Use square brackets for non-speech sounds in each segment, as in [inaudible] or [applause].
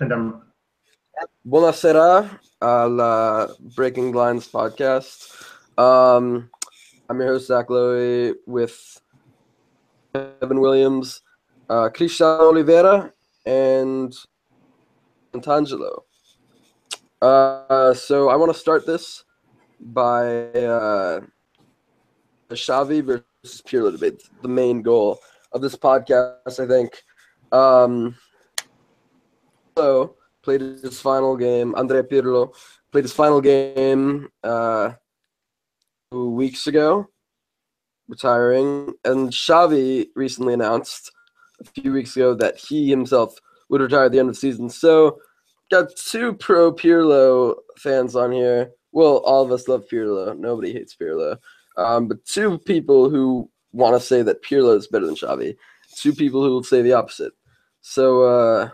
Sendam. Buonasera al Breaking Lines podcast. Um, I'm your host, Zach Lowy, with Kevin Williams, uh, Cristiano Oliveira, and Antangelo. Uh, so I want to start this by uh, Xavi versus Pirlo debate, the main goal of this podcast, I think. Um, so played his final game. Andrea Pirlo played his final game uh, two weeks ago, retiring. And Xavi recently announced a few weeks ago that he himself would retire at the end of the season. So got two pro Pirlo fans on here. Well, all of us love Pirlo. Nobody hates Pirlo. Um, but two people who want to say that Pirlo is better than Xavi. Two people who will say the opposite. So, uh,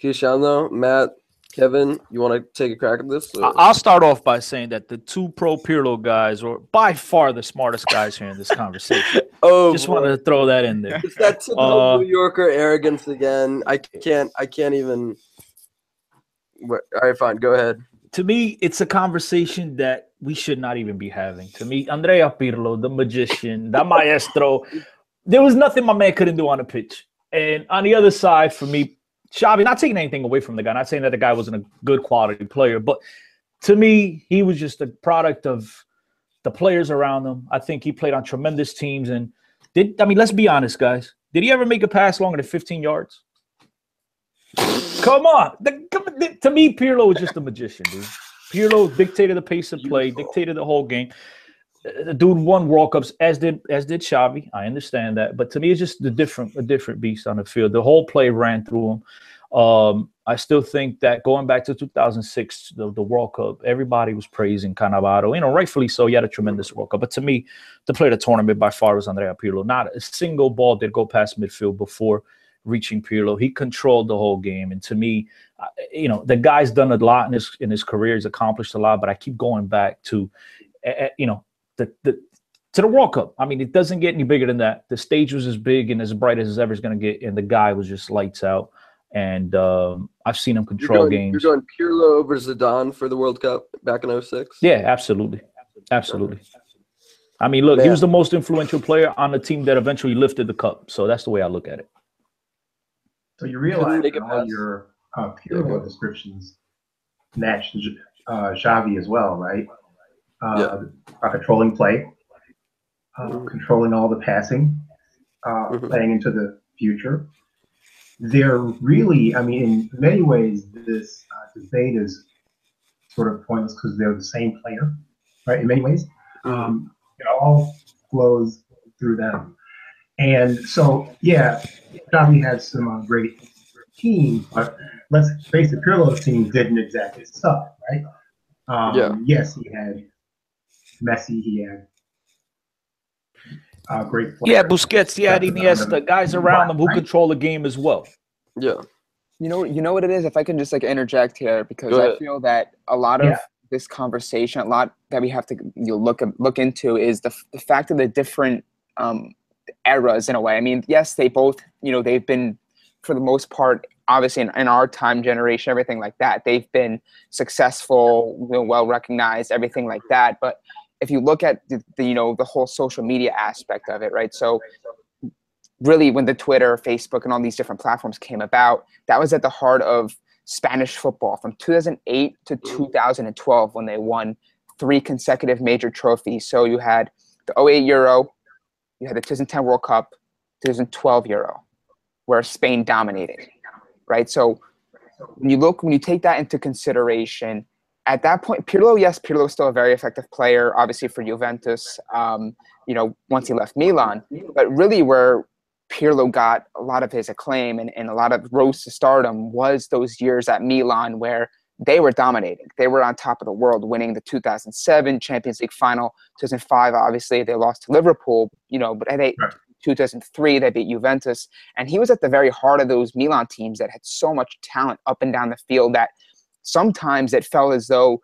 Cristiano, Matt, Kevin, you want to take a crack at this? or- I'll start off by saying that the two pro Pirlo guys are by far the smartest guys here in this [laughs] conversation. oh, Just boy. wanted to throw that in there. It's that typical Uh, New Yorker arrogance again. I can't. I can't even. What, all right, fine. Go ahead. To me, it's a conversation that we should not even be having. To me, Andrea Pirlo, the magician, the maestro, there was nothing my man couldn't do on the pitch. And on the other side, for me, Xavi, not taking anything away from the guy, not saying that the guy wasn't a good quality player, but to me, he was just a product of the players around him. I think he played on tremendous teams. And did I mean, let's be honest, guys. Did he ever make a pass longer than 15 yards? Come on. The- come- the- to me, Pirlo was just a magician, dude. Pirlo dictated the pace of play, dictated the whole game. The dude won World Cups, as did as did Xavi. I understand that, but to me, it's just a different a different beast on the field. The whole play ran through him. Um, I still think that going back to 2006, the, the World Cup, everybody was praising Cannavaro. You know, rightfully so. He had a tremendous World Cup, but to me, to play the tournament by far was Andrea Pirlo. Not a single ball did go past midfield before reaching Pirlo. He controlled the whole game, and to me, you know, the guy's done a lot in his in his career. He's accomplished a lot, but I keep going back to, uh, uh, you know, the the to the World Cup. I mean, it doesn't get any bigger than that. The stage was as big and as bright as it's ever going to get, and the guy was just lights out. And um, I've seen him You're control going, games. you're going Pirlo over Zidane for the World Cup back in 06? Yeah, absolutely, absolutely. I mean, look, he was the most influential player on the team that eventually lifted the cup. So that's the way I look at it. So you realize make that all pass. your uh, Pirlo descriptions match uh, Xavi as well, right? Uh, controlling play, uh, Mhm. controlling all the passing, uh, Mhm. playing into the future. They're really, I mean, in many ways, this uh, debate is sort of pointless because they're the same player, right? In many ways, um, it all flows through them. And so, yeah, Xavi has some uh, great teams, but let's face it, Pirlo's team didn't exactly suck, right? Um, Yeah. Yes, he had Messi, he had uh, great Yeah. Busquets, yeah, That's Iniesta, guys around them who Right. control the game as well. Yeah. You know, you know what it is. If I can just like interject here, because I feel that a lot of Yeah. this conversation, a lot that we have to you know, look look into is the the fact of the different um, eras in a way. I mean, yes, they both you know they've been for the most part, obviously in, in our time generation, everything like that, they've been successful, you know, well recognized, everything like that. But if you look at the, the you know the whole social media aspect of it, right? So really when the Twitter, Facebook, and all these different platforms came about, that was at the heart of Spanish football from 2008 to 2012 when they won three consecutive major trophies. So you had the 08 Euro, you had the 2010 World Cup, 2012 Euro, where Spain dominated, right? So when you look, when you take that into consideration, at that point, Pirlo, yes, Pirlo was still a very effective player, obviously for Juventus. Um, you know, once he left Milan, but really where Pirlo got a lot of his acclaim and, and a lot of rose to stardom was those years at Milan where they were dominating. They were on top of the world, winning the 2007 Champions League final. 2005, obviously, they lost to Liverpool, you know, but they, Right. 2003, they beat Juventus. And he was at the very heart of those Milan teams that had so much talent up and down the field that sometimes it felt as though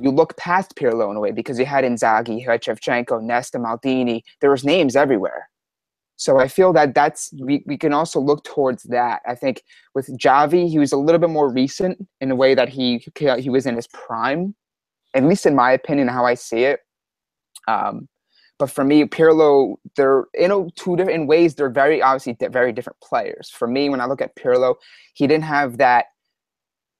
you look past Pirlo in a way because you had Inzaghi, you had Shevchenko, Nesta, Maldini. There was names everywhere So I feel that that's we, we can also look towards that. I think with Javi, he was a little bit more recent in the way that he he was in his prime, at least in my opinion, how I see it. Um, but for me, Pirlo, they're in a, two different ways. They're very obviously very different players. For me, when I look at Pirlo, he didn't have that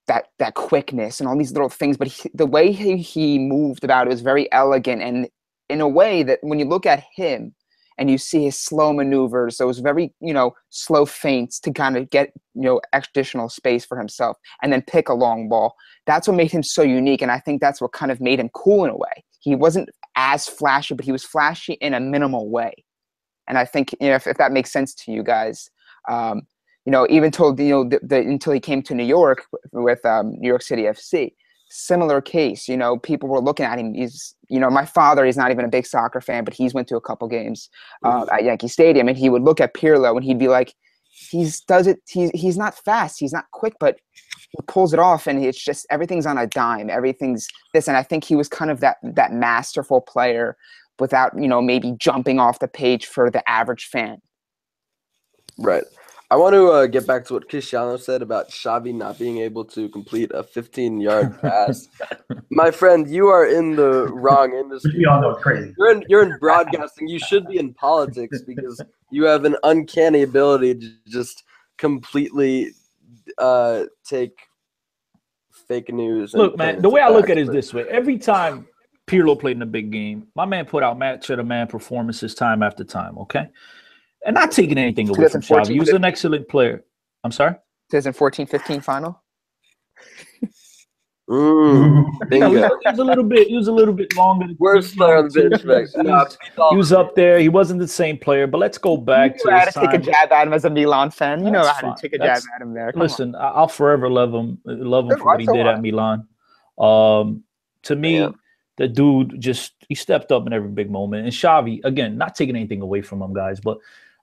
that that quickness and all these little things, but he, the way he, he moved about it was very elegant and in a way that when you look at him and you see his slow maneuvers, those very you know slow feints to kind of get you know additional space for himself, and then pick a long ball. That's what made him so unique, and I think that's what kind of made him cool in a way. He wasn't as flashy, but he was flashy in a minimal way. And I think you know, if, if that makes sense to you guys, um, you know, even told you know the, the, until he came to New York with um, New York City FC, similar case. You know, people were looking at him. He's you know, my father is not even a big soccer fan, but he's went to a couple games uh, at Yankee Stadium, and he would look at Pirlo and he'd be like, he's does it. He's he's not fast. He's not quick, but he pulls it off and it's just everything's on a dime everything's this and i think he was kind of that that masterful player without you know maybe jumping off the page for the average fan right I want to uh, get back to what Cristiano said about Xavi not being able to complete a 15 yard [laughs] pass. My friend, you are in the wrong industry. We all know it's crazy. You're in, you're in broadcasting. You should be in politics because you have an uncanny ability to just completely uh, take fake news. Look, man, the way I look at it is this way: every time Pirlo played in a big game, my man put out match of the man performances time after time. Okay, and not taking anything away from Xavi. He was an excellent player. I'm sorry. 2014-15 final. Mm, [laughs] bingo. he was a little bit. He was a little bit longer. Worst player on the bench. he was up there. He wasn't the same player. But let's go back you to. how to take a jab at him as a Milan fan. You That's know how fine. to take a That's, jab at him there. Come listen, on. I'll forever love him. Love him for what he did what? at Milan. Um, to me, Yeah. the dude just he stepped up in every big moment. And Xavi, again, not taking anything away from him, guys, but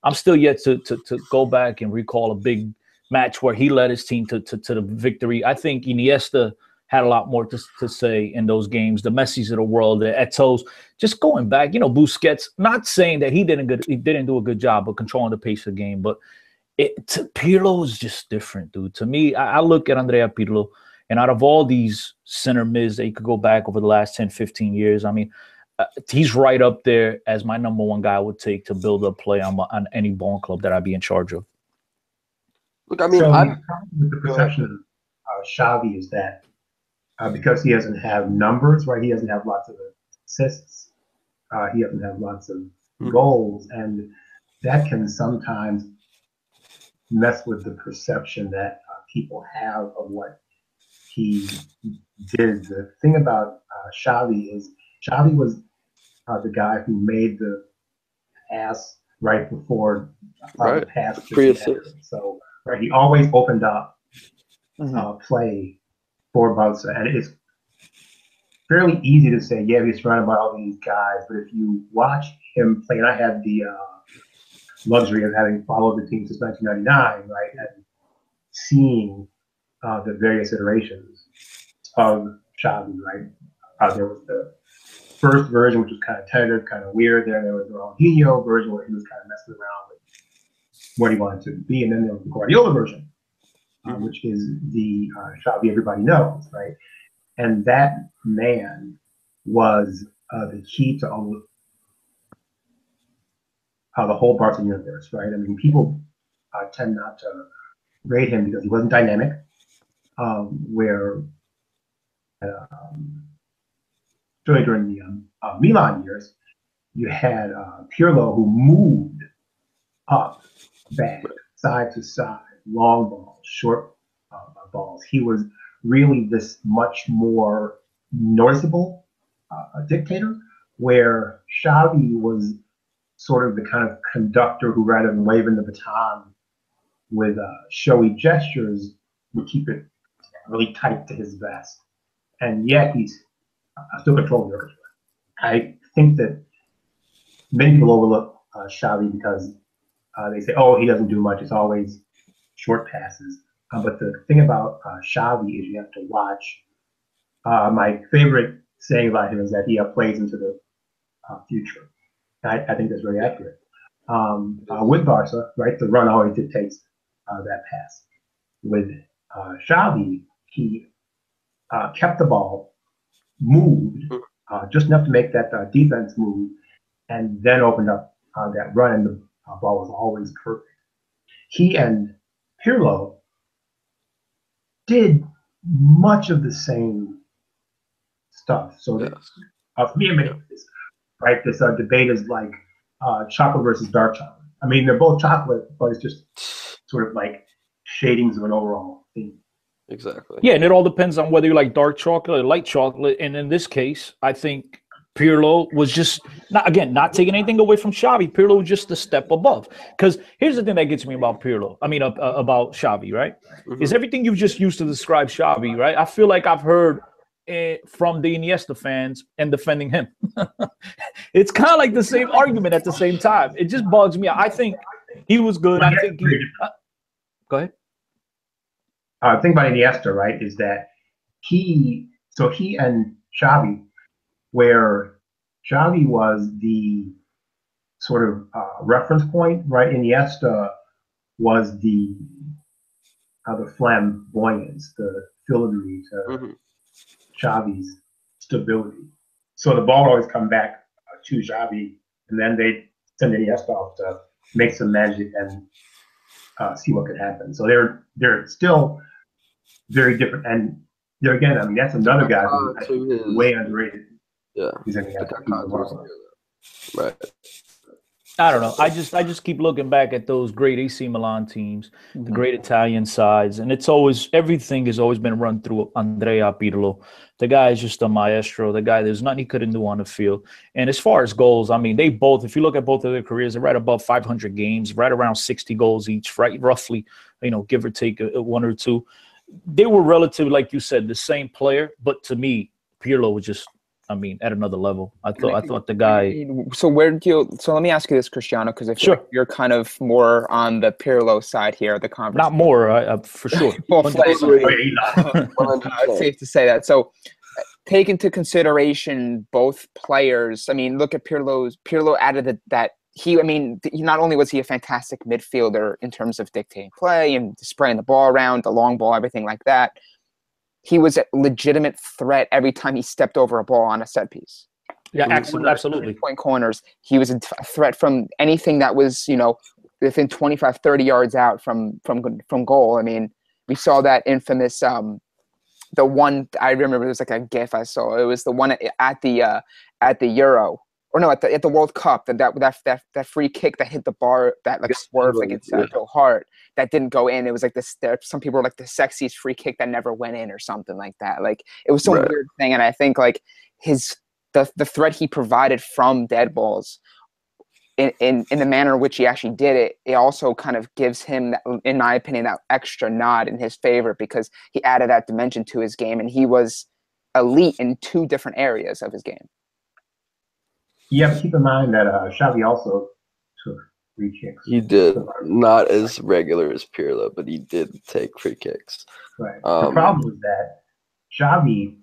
I'm still yet to to, to go back and recall a big match where he led his team to, to, to the victory. I think Iniesta had a lot more to, to say in those games. The Messi's of the world, the Eto's, just going back, you know, Busquets. Not saying that he didn't good, he didn't do a good job of controlling the pace of the game, but it to, Pirlo is just different, dude. To me, I, I look at Andrea Pirlo, and out of all these center mids that you could go back over the last 10, 15 years, I mean, uh, he's right up there as my number one guy I would take to build a play on, my, on any ball club that I'd be in charge of. Look, I mean, so I'm the with the perception of uh, Xavi is that uh, because he doesn't have numbers, right? He doesn't have lots of assists. Uh, he doesn't have lots of Hmm. goals, and that can sometimes mess with the perception that uh, people have of what he did. The thing about uh, Xavi is Xavi was uh, the guy who made the pass right before uh, Right. the pass. to Pre-assist. So right, he always opened up Mhm. uh, play for Bosa, and it's fairly easy to say, yeah, he's surrounded by all these guys, but if you watch him play, and I had the uh, luxury of having followed the team since 1999, right, and seeing uh, the various iterations of Xavi, right. out there with the first version, which was kind of tentative, kind of weird. Then there was the Ronaldinho version, where he was kind of messing around with what he wanted to be, and then there was the Guardiola version, uh, which is the uh, Xavi everybody knows, right? And that man was uh, the key to all uh, the whole Barca universe, right? I mean, people uh, tend not to rate him because he wasn't dynamic. Um, where, um, during the um, uh, Milan years, you had uh, Pirlo who moved up, back, side to side, long balls, short uh, balls. He was really this much more noticeable uh, dictator, where Xavi was sort of the kind of conductor who, rather than waving the baton with uh, showy gestures, would keep it really tight to his vest. And yet he's uh, still controlling the orchestra. I think that many people overlook uh, Xavi because uh, they say, oh, he doesn't do much. It's always short passes. Uh, but the thing about uh, Xavi is you have to watch. Uh, my favorite saying about him is that he plays into the uh, future. I, I think that's very accurate. um, uh, with Barca, right? The run always dictates that pass. With uh, Xavi, he kept the ball, moved uh, just enough to make that uh, defense move, and then opened up uh, that run, and the uh, ball was always perfect. He and Pirlo did much of the same stuff. So that, Yes. uh, for me, makes this, right? This uh, debate is like uh, chocolate versus dark chocolate. I mean, they're both chocolate, but it's just sort of like shadings of an overall theme. Exactly. Yeah, and it all depends on whether you like dark chocolate or light chocolate. And in this case, I think Pirlo was just not again not taking anything away from Xavi. Pirlo was just a step above. Because here's the thing that gets me about Pirlo. I mean, uh, uh, about Xavi, right? Mhm. Is everything you've just used to describe Xavi, right? I feel like I've heard from the Iniesta fans and defending him. [laughs] it's kind of like the same argument at the same time. It just bugs me. I think he was good. I think he. uh, go ahead. Uh, thing about Iniesta, right, is that he, so he and Xavi, where Xavi was the sort of uh, reference point, right? Iniesta was the uh, the flamboyance, the filigree to Mhm. Xavi's stability. So the ball would always come back uh, to Xavi, and then they send Iniesta off to make some magic and uh, see what could happen. So they're they're still very different. And there again, I mean, that's another guy who I to think is his- way underrated. Yeah. He's in the the he's the world. Right. I don't know. I just I just keep looking back at those great AC Milan teams, the mm-hmm. great Italian sides, and it's always everything has always been run through Andrea Pirlo. The guy is just a maestro. The guy, there's nothing he couldn't do on the field. And as far as goals, I mean, they both, if you look at both of their careers, they're right above 500 games, right around 60 goals each, right, roughly, you know, give or take a, a one or two. They were relatively, like you said, the same player, but to me, Pirlo was just, I mean, at another level. I thought, I thought the guy. So where do you? So let me ask you this, Cristiano, because if Sure. you're kind of more on the Pirlo side here of the conversation, Not more, I, I, for sure. [laughs] Well, 100%. flavor. Yeah, he's not. Uh, it's safe to say that. So, uh, take into consideration both players. I mean, look at Pirlo's. Pirlo added that, that he. I mean, he, not only was he a fantastic midfielder in terms of dictating play and spraying the ball around, the long ball, everything like that. He was a legitimate threat every time he stepped over a ball on a set piece. Yeah, absolutely, absolutely. Point corners. He was a threat from anything that was, you know, within 25, 30 yards out from from from goal. I mean, we saw that infamous um the one I remember it was like a gif I saw. It was the one at, at the uh at the Euro or no at the at the World Cup that that that that, that free kick that hit the bar that like Yeah, swerved like against yeah. Sergio uh, Hart that didn't go in. It was like this. There, some people were like the sexiest free kick that never went in or something like that. Like it was some Right. weird thing, and I think like his the the threat he provided from dead balls. In, in, in the manner in which he actually did it, it also kind of gives him, that, in my opinion, that extra nod in his favor because he added that dimension to his game and he was elite in two different areas of his game. You have to keep in mind that uh, Xavi also took free kicks. He did not as regular as Pirlo, but he did take free kicks. Right. the Um, problem is that Xavi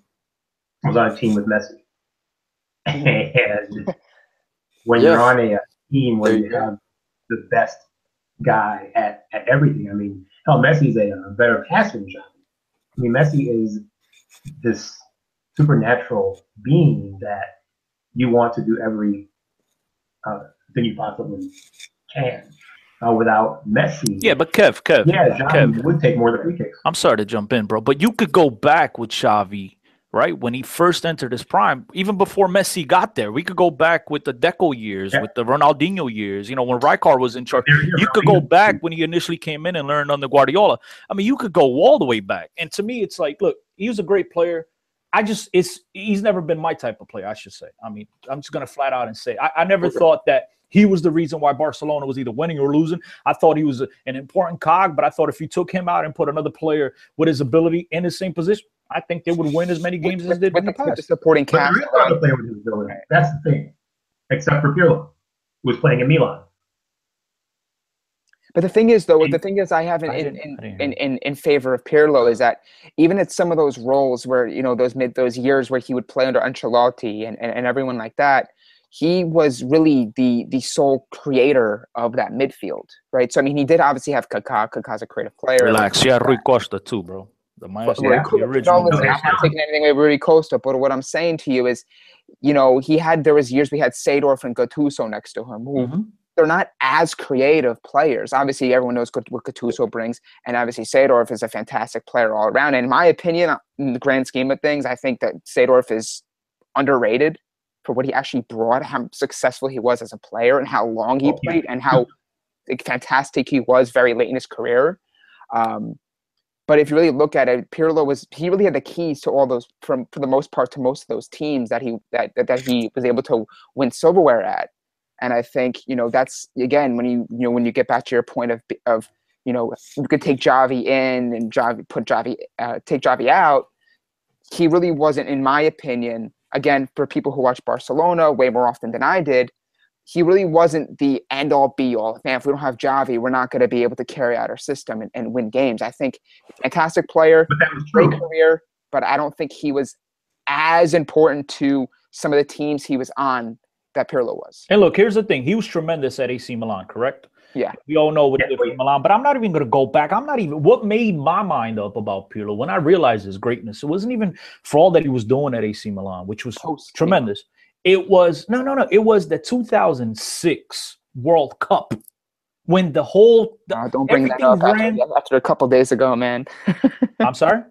was on a team with Messi, [laughs] and when you're on a, team where you you have the best guy at, at everything, I mean, hell, Messi's a, a better passer than Xavi. I mean, Messi is this supernatural being that you want to do every uh, thing you possibly can. Uh, without Messi, Yeah, but Kev, Kev, yeah, Xavi Kev. would take more the free kicks. I'm sorry to jump in, bro, but you could go back with Xavi, right? When he first entered his prime, even before Messi got there, we could go back with the Deco years, Yeah. with the Ronaldinho years. You know, when Rijkaard was in charge, there you could go back when he initially came in and learned under Guardiola. I mean, you could go all the way back. And to me, it's like, look, he was a great player. I just, it's, he's never been my type of player, I should say. I mean, I'm just going to flat out and say, I, I never Okay. thought that he was the reason why Barcelona was either winning or losing. I thought he was a- an important cog, but I thought if you took him out and put another player with his ability in the same position, I think they would win as many games as they did with, in the the, with the past. supporting But cast. there is another player with his ability. That's the thing. Except for Pirlo, who was playing in Milan. But the thing is, though, And- the thing is, I have in in, in, in, in, in favor of Pirlo is that even at some of those roles where you know those mid those years where he would play under Ancelotti and, and, and everyone like that, he was really the the sole creator of that midfield, right? So I mean, he did obviously have Kaká. Kaká's a creative player. Relax. Yeah, Rui Costa too, bro. The maestro, Rui the Costa- original. no, listen, I'm not taking anything away with Rui Costa, but what I'm saying to you is, you know, he had there was years we had Seedorf and Gattuso next to him, who Mhm. They're not as creative players. Obviously, everyone knows what Gattuso brings, and obviously Seedorf is a fantastic player all around. And in my opinion, in the grand scheme of things, I think that Seedorf is underrated for what he actually brought, how successful he was as a player, and how long he Oh, played, and how like, [laughs] fantastic he was very late in his career. Um, but if you really look at it, Pirlo was he really had the keys to all those from for the most part to most of those teams that he that that, that he was able to win silverware at. And I think you know that's again when you you know when you get back to your point of of you know you could take Javi in and Javi put Javi uh, take Javi out. He really wasn't, in my opinion. Again, for people who watch Barcelona way more often than I did, he really wasn't the end all be all. Man, if we don't have Javi, we're not going to be able to carry out our system and, and win games. I think fantastic player, But that was great career, but I don't think he was as important to some of the teams he was on that Pirlo was. And look, here's the thing. He was tremendous at AC Milan, correct? Yeah. We all know what Yeah, did. Milan, but I'm not even going to go back. I'm not even what made my mind up about Pirlo when I realized his greatness. It wasn't even for all that he was doing at AC Milan, which was Post- tremendous. It was no, no, no. It was the 2006 World Cup when the whole. the- Uh, don't bring that everything up after, ran- after a couple days ago, man. [laughs] I'm sorry.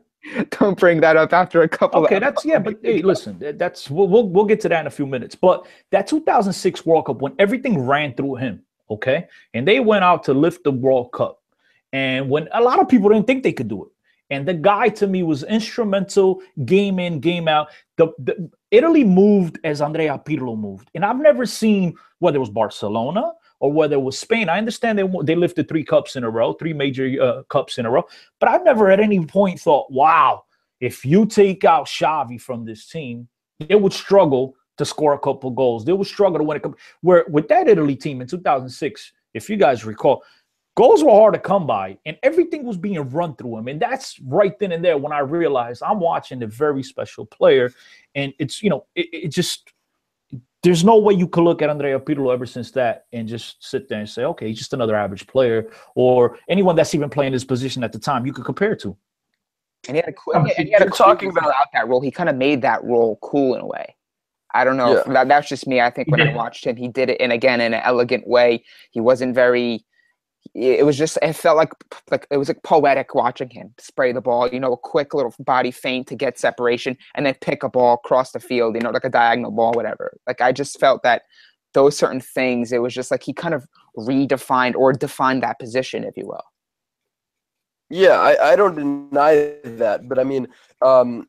Don't bring that up after a couple. Okay, that's yeah, but hey, listen, that's we'll, we'll we'll get to that in a few minutes. But that 2006 World Cup, when everything ran through him, okay, and they went out to lift the World Cup, and when a lot of people didn't think they could do it, and the guy to me was instrumental, game in, game out. The, the Italy moved as Andrea Pirlo moved, and I've never seen whether it was Barcelona or whether it was Spain. I understand they they lifted three cups in a row, three major uh, cups in a row, but I've never at any point thought, wow, if you take out Xavi from this team, they would struggle to score a couple goals. They would struggle to win a couple. Where with that Italy team in 2006, if you guys recall, goals were hard to come by, and everything was being run through him. And that's right then and there when I realized I'm watching a very special player, and it's you know it, it just. There's no way you could look at Andrea Pirlo ever since that and just sit there and say, okay, he's just another average player, or anyone that's even playing his position at the time you could compare to. and he had a cool. Um, and he had a you're cool talking about about- that role. He kind of made that role cool in a way. I don't know. if Yeah. That, that's just me. I think He when I watched him, he did it, and again in an elegant way. He wasn't very. It was just. It felt like like it was like poetic watching him spray the ball. You know, a quick little body feint to get separation, and then pick a ball across the field. You know, like a diagonal ball, whatever. Like I just felt that those certain things. It was just like he kind of redefined or defined that position, if you will. Yeah, I, I don't deny that, but I mean, um,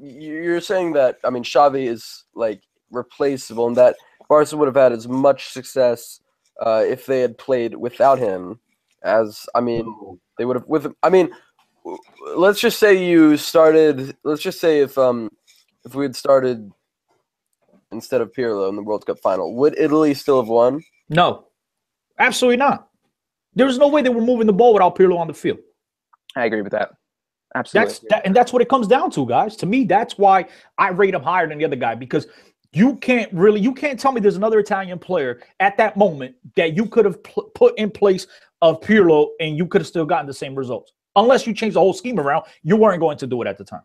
you're saying that I mean Xavi is like replaceable, and that Barca would have had as much success uh, if they had played without him. As I mean, they would have with. I mean, let's just say you started. Let's just say if um if we had started instead of Pirlo in the World Cup final, would Italy still have won? No, absolutely not. There's no way they were moving the ball without Pirlo on the field. I agree with that. Absolutely. That's that, and that's what it comes down to, guys. To me, that's why I rate him higher than the other guy because you can't really, you can't tell me there's another Italian player at that moment that you could have pl- put in place of Pirlo and you could have still gotten the same results. Unless you change the whole scheme around, you weren't going to do it at the time.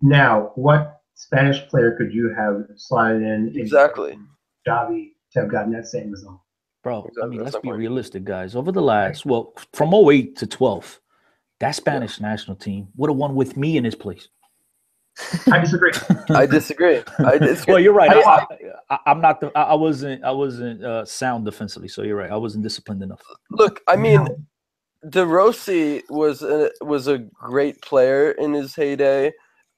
Now, what Spanish player could you have slotted in? in Exactly. Xavi to have gotten that same result. Bro, I mean, let's be realistic, guys. Over the last, well, from 08 to 12, that Spanish national team would have won with me in his place. I disagree. [laughs] I disagree. I disagree. Well, you're right. I- I, I, I'm not. The, I I wasn't. I wasn't uh, sound defensively. So you're right. I wasn't disciplined enough. Look, I mean, De Rossi was a, was a great player in his heyday.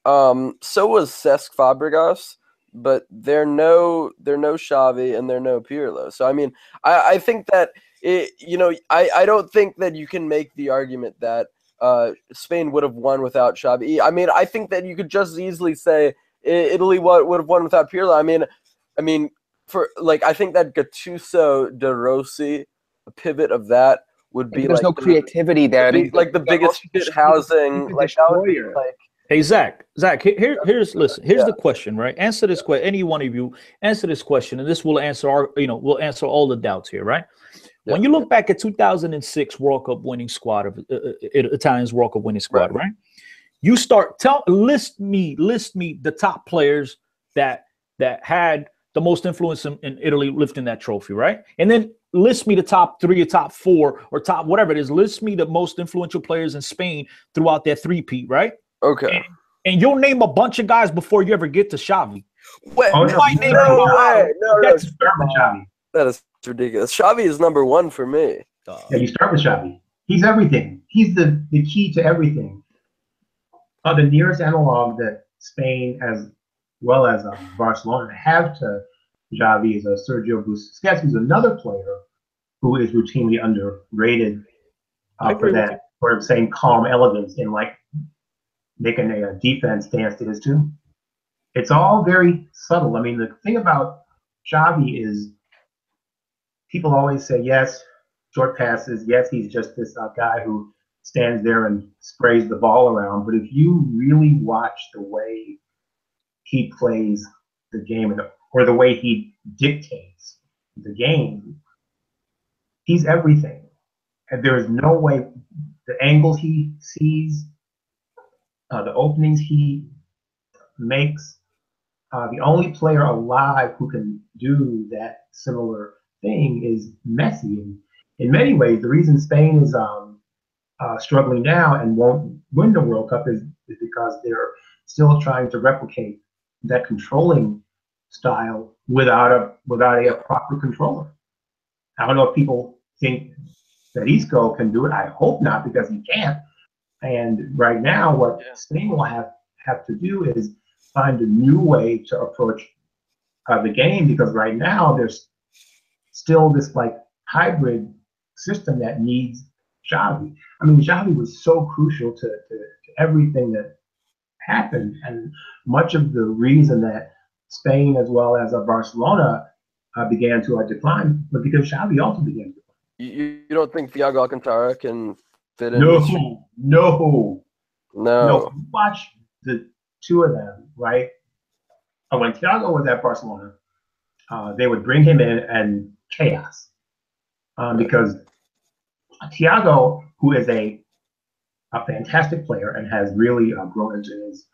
Um, so was Cesc Fabregas, but they're no they're no Xavi and they're no Pirlo. So I mean, I, I think that it, you know I, I don't think that you can make the argument that uh, Spain would have won without Xavi. I mean, I think that you could just as easily say Italy would would have won without Pirlo. I mean, I mean for like I think that Gattuso De Rossi, a pivot of that would be There's like no the- creativity there. Be- like the biggest Rossi shit housing. Like that would be like Hey Zach, Zach, here, here- here's listen. Here's the question, right? Answer this question. Any one of you answer this question, and this will answer our, you know, will answer all the doubts here, right? When you look back at 2006 World Cup winning squad of uh, uh, Italians World Cup winning squad, Right. right? You start tell list me list me the top players that that had the most influence in, in Italy lifting that trophy, right? And then list me the top three or top four or top whatever it is. List me the most influential players in Spain throughout that three-peat, right? Okay. and you'll name a bunch of guys before you ever get to Xavi. Wait, Oh, no, no, might name no him. way. No, no, That's Start with Xavi. that is ridiculous. Xavi is number one for me. Yeah, you start with Xavi. He's everything. He's the, the key to everything. Uh, the nearest analog that Spain, as well as uh, Barcelona, have to Xavi is uh, Sergio Busquets, who's another player who is routinely underrated uh, for agree with you. that sort of same calm elegance in like making a, uh defense dance to his tune. It's all very subtle. I mean, the thing about Xavi is people always say, yes, short passes. Yes, he's just this uh, guy who stands there and sprays the ball around. But if you really watch the way he plays the game or the way he dictates the game, he's everything. And there is no way the angles he sees, uh, the openings he makes. Uh, the only player alive who can do that similar thing is Messi. And in many ways, the reason Spain is um, uh, struggling now and won't win the World Cup is, is because they're still trying to replicate that controlling style without a without a, proper controller. I don't know if people think that Isco can do it. I hope not because he can't. And right now, what. Spain will have have to do is find a new way to approach uh, the game because right now there's still this like hybrid system that needs Xavi. I mean, Xavi was so crucial to, to, to everything that happened, and much of the reason that Spain as well as uh, Barcelona uh, began to uh, decline was because Xavi also began to You, you you don't think Thiago Alcantara can fit in? No, no, no. no. Watch the two of them, right? Uh, when Thiago was at Barcelona, uh, they would bring him in and chaos. Um, because Thiago, who is a, a fantastic player and has really uh, grown into his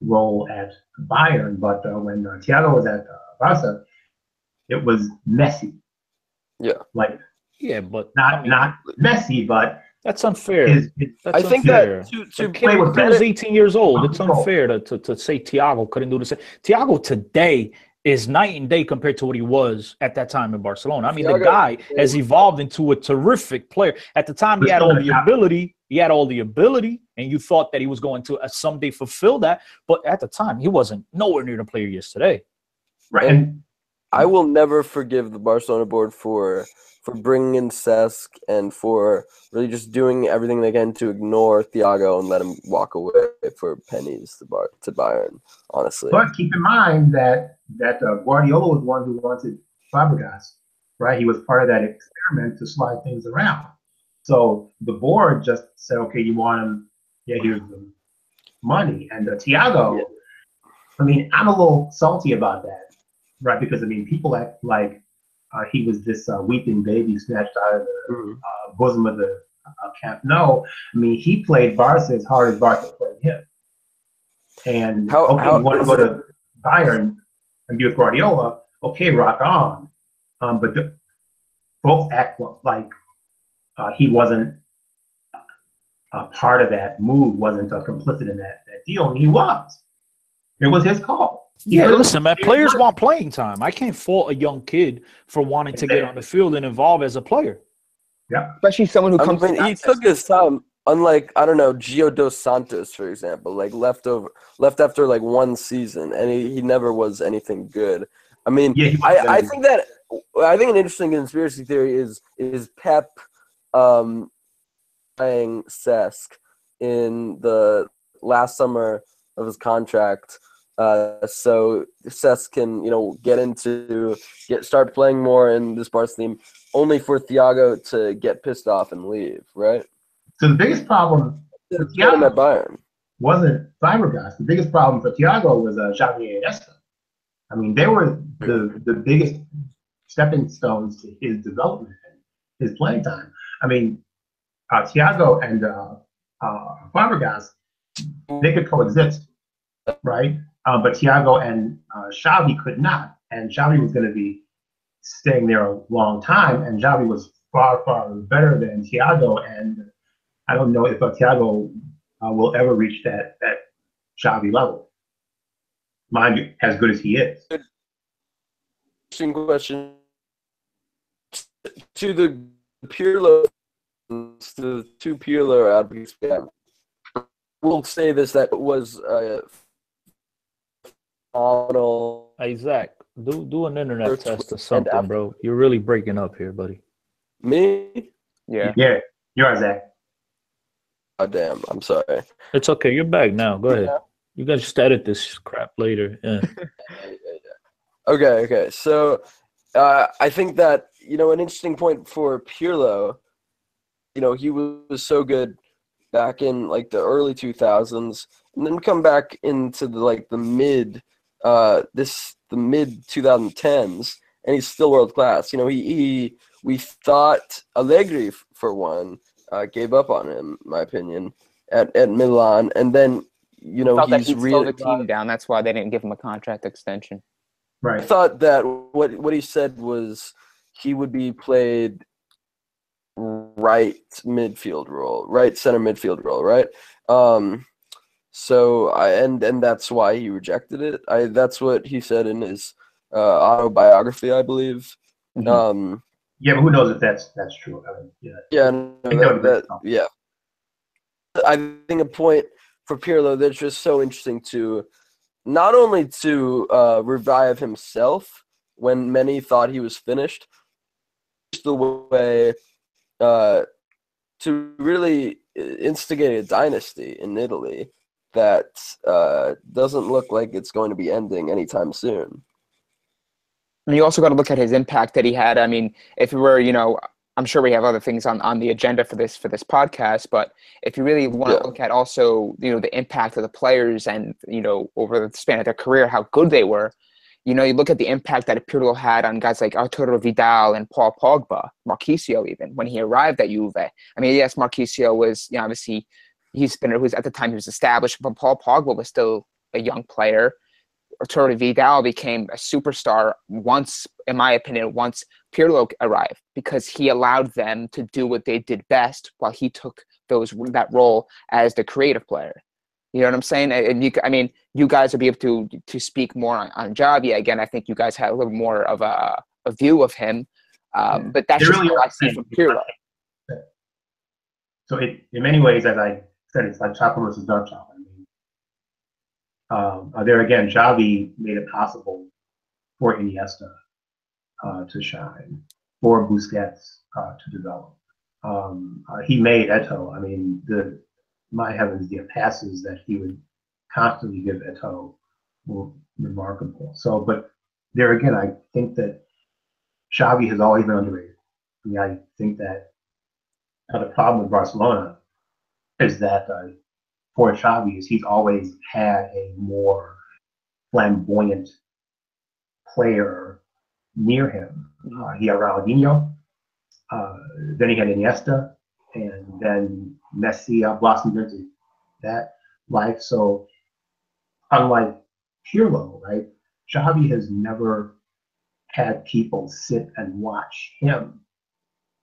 role at Bayern, but uh, when uh, Thiago was at uh, Barca, it was messy. Yeah. Like Yeah, but not I mean, not messy, but that's unfair. his, his That's I think unfair. that to, to kid, was the kid was 18 years old. It's unfair to, to, to say Thiago couldn't do the same. Thiago today is night and day compared to what he was at that time in Barcelona. I mean, the guy has evolved into a terrific player. At the time, he had all the the ability. He had all the ability, and you thought that he was going to uh, someday fulfill that. But at the time, he wasn't nowhere near the player he is today. right. And I will never forgive the Barcelona board for for bringing in Cesc and for really just doing everything they can to ignore Thiago and let him walk away for pennies to Bar to Bayern. Honestly, But keep in mind that that uh, Guardiola was one who wanted Fabregas, right? He was part of that experiment to slide things around. So the board just said, okay, you want him? Yeah, here's the money. And uh, Thiago, Yeah. I mean, I'm a little salty about that, right? Because I mean, people act like uh, he was this uh, weeping baby snatched out of the Mhm. uh, bosom of the uh, camp. No, I mean, he played Barca as hard as Barca played him. And How- okay, how you want to go to Bayern and be with Guardiola? Okay, rock on. Um, but the, both act like uh, he wasn't a part of that move, wasn't uh, complicit in that, that deal, and he was. It was his call. He Yeah, listen, man. Players want playing time. I can't fault a young kid for wanting to get on the field and involve as a player. Yeah, especially someone who comes. from mean, that he took his time. Unlike I don't know Gio dos Santos, for example, like left over, left after like one season, and he, he never was anything good. I mean, Yeah, he I, I think that I think an interesting conspiracy theory is is Pep um playing Cesc in the last summer of his contract uh so Cesc can you know get into get start playing more in this Barca team only for Thiago to get pissed off and leave right So the biggest problem Get him at Bayern wasn't Fabregas. The biggest problem for Thiago was uh, Xavi Iniesta. I mean, they were the the biggest stepping stones to his development and his playing time. I mean, uh, Thiago and uh, uh, Fabregas, they could coexist, right? Uh, but Thiago and uh, Xavi could not, and Xavi was going to be staying there a long time, and Xavi was far, far better than Thiago, and I don't know if uh, Thiago uh, will ever reach that that Xavi level. Mind you, as good as he is. Interesting question. To the Pirlo, to the two Pirlo advocates, we'll say this that was a phenomenal. Hey Zach, do do an internet First test or something, after- bro. You're really breaking up here, buddy. Me? Yeah. Yeah, you're right, Zach. Oh, damn. I'm sorry. It's okay. You're back now. Go ahead. You guys just edit this crap later. [laughs] Yeah. Okay, okay. So uh, I think that, you know, an interesting point for Pirlo, you know, he was so good back in like the early 2000s and then come back into the like the mid uh this the mid 2010s and he's still world class. You know, he, he we thought Allegri for one uh, gave up on him, in my opinion, at, at Milan and then you know Felt that he's he'd really the team down. That's why they didn't give him a contract extension. Right. I Right. thought that what what he said was he would be played right midfield role, right center midfield role, right? Um, so I and and that's why he rejected it. I that's what he said in his uh, autobiography, I believe. Mhm. Um, Yeah, but who knows if that's that's true? I mean, yeah. yeah, no, think that that, would be that- yeah. I think a point for Pirlo that's just so interesting to not only to uh, revive himself when many thought he was finished, the way uh, to really instigate a dynasty in Italy that uh, doesn't look like it's going to be ending anytime soon. And you also got to look at his impact that he had. I mean, if we were, you know, I'm sure we have other things on, on the agenda for this for this podcast, but if you really want to Yeah. look at also, you know, the impact of the players and you know over the span of their career, how good they were, you know, you look at the impact that Pirlo had on guys like Arturo Vidal and Paul Pogba, Marchisio even when he arrived at Juve. I mean, yes, Marchisio was, you know, obviously he's been who's at the time he was established, but Paul Pogba was still a young player. Arturo Vidal became a superstar once, in my opinion, once Pirlo arrived because he allowed them to do what they did best while he took those that role as the creative player. You know what I'm saying? And you, I mean, you guys will be able to to speak more on, on Javi again. I think you guys had a little more of a, a view of him, um, but that's just really what I see from Pirlo. So it, in many ways, as I it's like chocolate versus dark. I mean, um, uh, there again, Xavi made it possible for Iniesta uh, to shine, for Busquets uh, to develop. Um, uh, he made Eto'o. I mean, the my heavens, the passes that he would constantly give Eto'o were remarkable. So, but there again, I think that Xavi has always been underrated. I mean, I think that uh, the problem with Barcelona is that uh, for Xavi is he's always had a more flamboyant player near him. Uh, he had Ronaldinho, uh, then he had Iniesta, and then Messi uh, blossomed into that life. So unlike Pirlo, right, Xavi has never had people sit and watch him.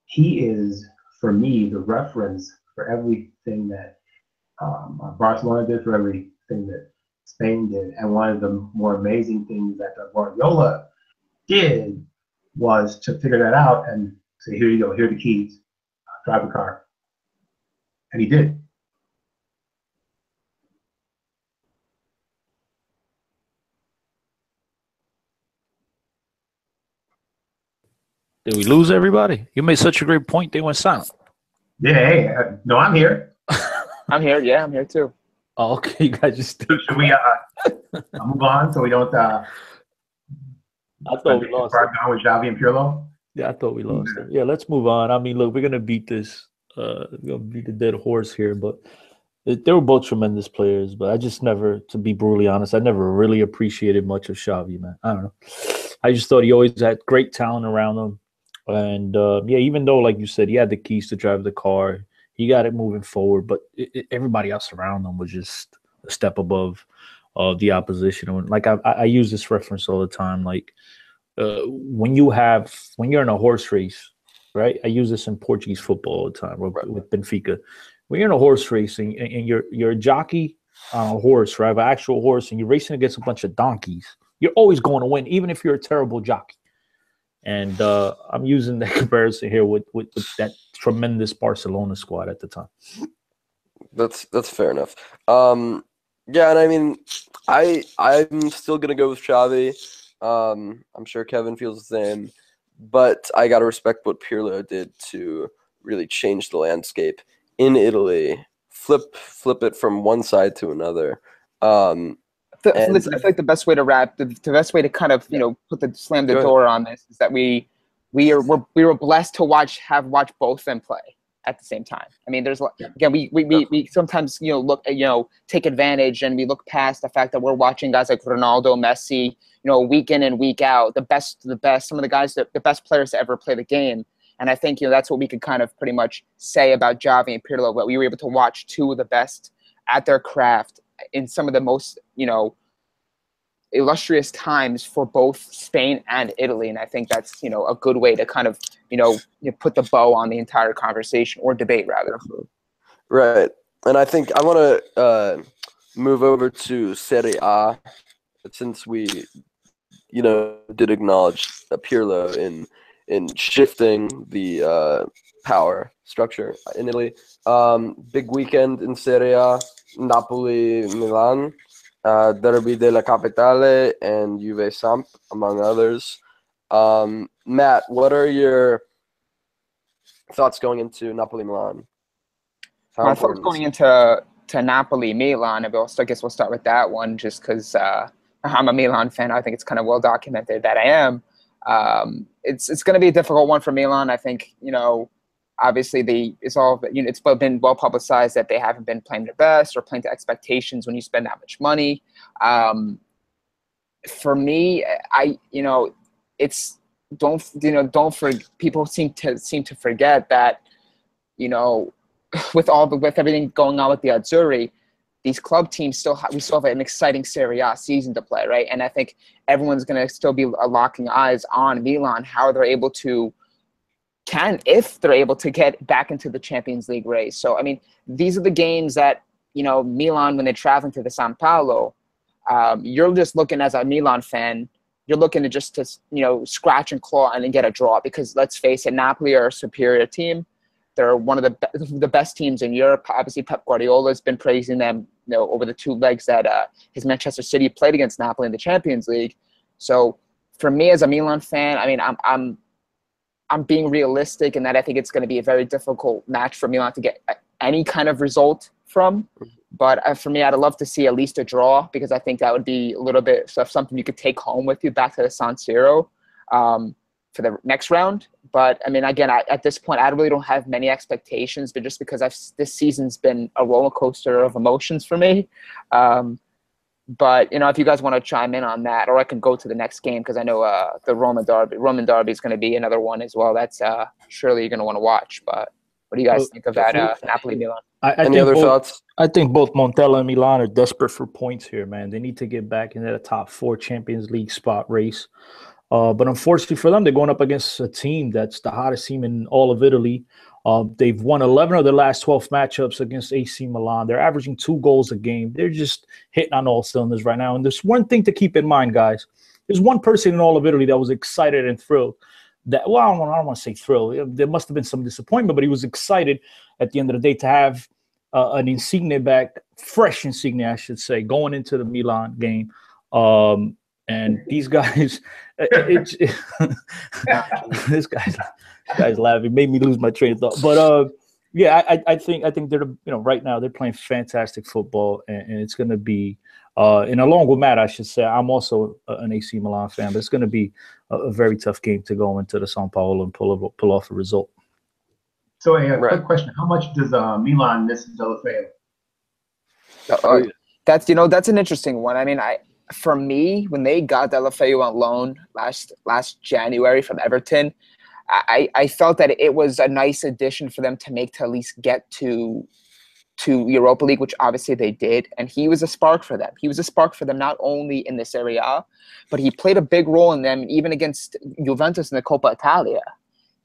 He is, for me, the reference for everything that um, uh, Barcelona did, for everything that Spain did. And one of the more amazing things that Guardiola did was to figure that out and say, here you go, here are the keys, uh, drive the car. And he did. Did we lose everybody? You made such a great point. They went silent. Yeah, hey, uh, no, I'm here. [laughs] I'm here. Yeah, I'm here too. Oh, okay. [laughs] You guys just. So should we uh, move on so we don't uh, I thought we lost. start going with Xavi and Pirlo? Yeah, I thought we lost it. Yeah, let's move on. I mean, look, we're gonna beat this. Uh, we're gonna beat the dead horse here, but they were both tremendous players, but I just never, to be brutally honest, I never really appreciated much of Xavi, man. I don't know. I just thought he always had great talent around him. And uh, yeah, even though, like you said, he had the keys to drive the car, he got it moving forward, but it, it, everybody else around him was just a step above uh, the opposition. Like I, I use this reference all the time. Like uh, when you have, when you're in a horse race, right? I use this in Portuguese football all the time with, right. with Benfica when you're in a horse racing and, and you're you're a jockey on a horse, right? An actual horse, and you're racing against a bunch of donkeys, you're always going to win, even if you're a terrible jockey. And uh, I'm using that [laughs] comparison here with, with, with that tremendous Barcelona squad at the time. That's that's fair enough. Um, yeah, and I mean, I I'm still gonna go with Xavi. Um, I'm sure Kevin feels the same, but I gotta respect what Pirlo did to really change the landscape in Italy, flip flip it from one side to another. Um, I feel, I feel like the best way to wrap the, the best way to kind of you know put the slam the door on this is that we we are we're, we were blessed to watch have watched both them play at the same time. I mean, there's again we, we we we sometimes you know look you know take advantage and we look past the fact that we're watching guys like Ronaldo, Messi, you know, week in and week out, the best the best some of the guys that the best players to ever play the game. And I think you know that's what we could kind of pretty much say about Xavi and Pirlo. That we were able to watch two of the best at their craft in some of the most you know illustrious times for both Spain and Italy. And I think that's you know a good way to kind of you know, put the bow on the entire conversation or debate rather. Right, and I think I want to uh, move over to Serie A since we you know did acknowledge a Pirlo in in shifting the uh, power structure in Italy. Um, big weekend in Serie A, Napoli, Milan, uh, Derby della Capitale, and Juve Samp, among others. Um, Matt, what are your thoughts going into Napoli Milan? My thoughts going into to Napoli Milan, I guess we'll start with that one, just because uh, I'm a Milan fan. I think it's kind of well documented that I am. Um, it's it's going to be a difficult one for Milan. I think you know, obviously the it's all you know it's been well publicized that they haven't been playing their best or playing to expectations when you spend that much money. Um, for me, I you know, it's don't you know don't for people seem to seem to forget that you know [laughs] with all the with everything going on with the Azzurri, these club teams still have, we still have an exciting Serie A season to play, right? And I think everyone's going to still be locking eyes on Milan, how they're able to can if they're able to get back into the Champions League race. So I mean, these are the games that you know Milan when they're traveling to the San Paolo. Um, you're just looking as a Milan fan. You're looking to just to you know scratch and claw and then get a draw because let's face it, Napoli are a superior team. They're one of the be- the best teams in Europe. Obviously, Pep Guardiola has been praising them, you know, over the two legs that uh, his Manchester City played against Napoli in the Champions League. So, for me as a Milan fan, I mean, I'm I'm I'm being realistic and that I think it's going to be a very difficult match for Milan to get any kind of result from. But uh, for me, I'd love to see at least a draw because I think that would be a little bit of something you could take home with you back to the San Siro. Um, for the next round. But I mean, again, I, at this point, I really don't have many expectations, but just because I've this season's been a roller coaster of emotions for me. Um, but you know, if you guys want to chime in on that, or I can go to the next game because I know uh, the Roman Derby, Roman Derby is going to be another one as well. That's uh, surely you're going to want to watch. But what do you guys well, think of that uh, Napoli Milan? I, I Any other both, thoughts? I think both Montella and Milan are desperate for points here, man. They need to get back into the top four Champions League spot race. Uh, but unfortunately for them, they're going up against a team that's the hottest team in all of Italy. Uh, they've won 11 of their last 12 matchups against AC Milan. They're averaging two goals a game. They're just hitting on all cylinders right now. And there's one thing to keep in mind, guys. There's one person in all of Italy that was excited and thrilled. That well, I don't, don't want to say thrilled. There must have been some disappointment, but he was excited at the end of the day to have uh, an Insigne back, fresh Insigne, I should say, going into the Milan game. Um, and these guys, [laughs] it, it, [laughs] [laughs] this guy's this guy's laughing, made me lose my train of thought. But uh, yeah, I, I think I think they're you know right now they're playing fantastic football, and, and it's going to be. Uh, and along with Matt, I should say I'm also an AC Milan fan, but it's going to be a, a, very tough game to go into the San Paolo and pull, pull off a result. So, a, a right. quick question: How much does uh, Milan miss Deulofeu? Uh, that's you know that's an interesting one. I mean, I for me when they got Deulofeu on loan last last January from Everton, I I felt that it was a nice addition for them to make to at least get to to Europa League, which obviously they did, and he was a spark for them. He was a spark for them not only in this area, but he played a big role in them even against Juventus in the Coppa Italia.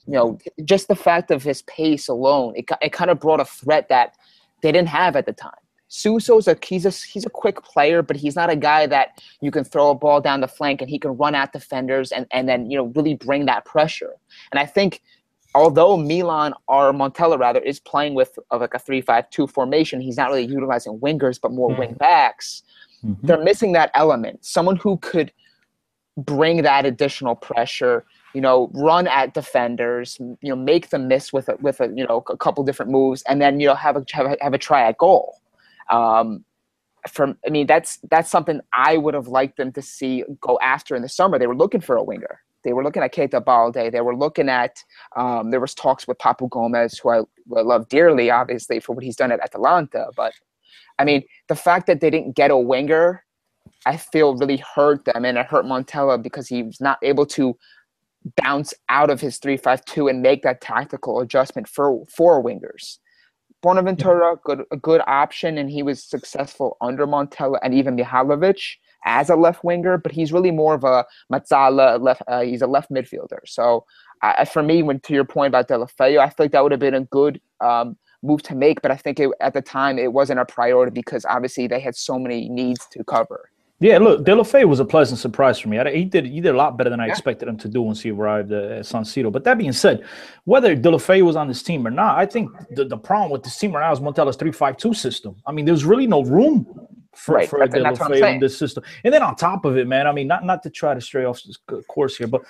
You know, just the fact of his pace alone, it, it kind of brought a threat that they didn't have at the time. Suso's a he's a he's a quick player, but he's not a guy that you can throw a ball down the flank and he can run at defenders and, and then you know really bring that pressure. And I think although Milan or Montella rather is playing with uh, like a three-five-two formation, he's not really utilizing wingers but more mm-hmm. wing backs. Mm-hmm. They're missing that element. Someone who could bring that additional pressure, you know, run at defenders, you know, make them miss with a, with a you know a couple different moves, and then you know have a have a, have a try at goal. Um, from I mean that's that's something I would have liked them to see go after in the summer. They were looking for a winger. They were looking at Keita Balde. They were looking at um, there was talks with Papu Gomez, who I, who I love dearly, obviously for what he's done at Atalanta. But I mean the fact that they didn't get a winger, I feel really hurt them, and it hurt Montella because he was not able to bounce out of his three-five-two and make that tactical adjustment for for wingers. Bonaventura, good a good option, and he was successful under Montella and even Mihajlovic as a left winger. But he's really more of a Mezzala left. Uh, he's a left midfielder. So uh, for me, when to your point about Deulofeu, I feel like that would have been a good um, move to make. But I think it, at the time it wasn't a priority because obviously they had so many needs to cover. Yeah, look, Deulofeu was a pleasant surprise for me. He did he did a lot better than I yeah. expected him to do once he arrived at San Siro. But that being said, whether Deulofeu was on this team or not, I think the, the problem with this team right now is Montella's three five two system. I mean, there's really no room for, right. for Deulofeu in this system. And then on top of it, man, I mean, not not to try to stray off this course here, but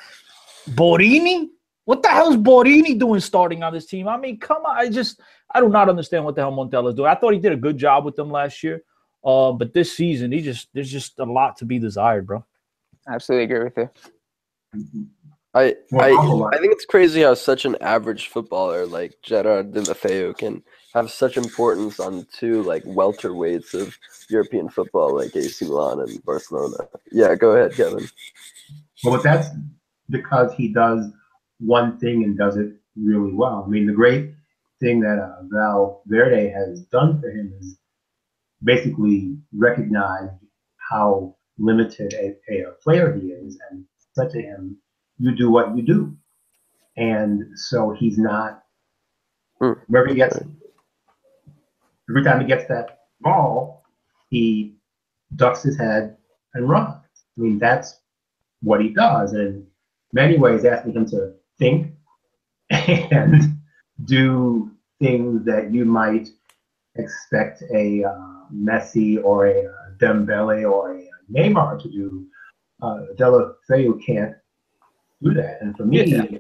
Borini, what the hell is Borini doing starting on this team? I mean, come on, I just I do not understand what the hell Montella's doing. I thought he did a good job with them last year. Uh, but this season, he just there's just a lot to be desired, bro. Absolutely agree with you. I I I think it's crazy how such an average footballer like Gerard Deulofeu can have such importance on two like welterweights of European football like AC Milan and Barcelona. Yeah, go ahead, Kevin. Well, but that's because he does one thing and does it really well. I mean, the great thing that uh, Valverde has done for him is basically recognized how limited a, a player he is and said to him, You do what you do. And so he's not, mm. wherever he gets, every time he gets that ball, he ducks his head and runs. I mean, that's what he does. And in many ways, asking him to think [laughs] and do things that you might expect a uh, Messi or a Dembele or a Neymar to do. Uh, Deulofeu can't do that. And for me, yeah.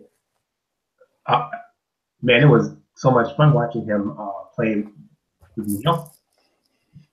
uh, man, it was so much fun watching him uh, play with.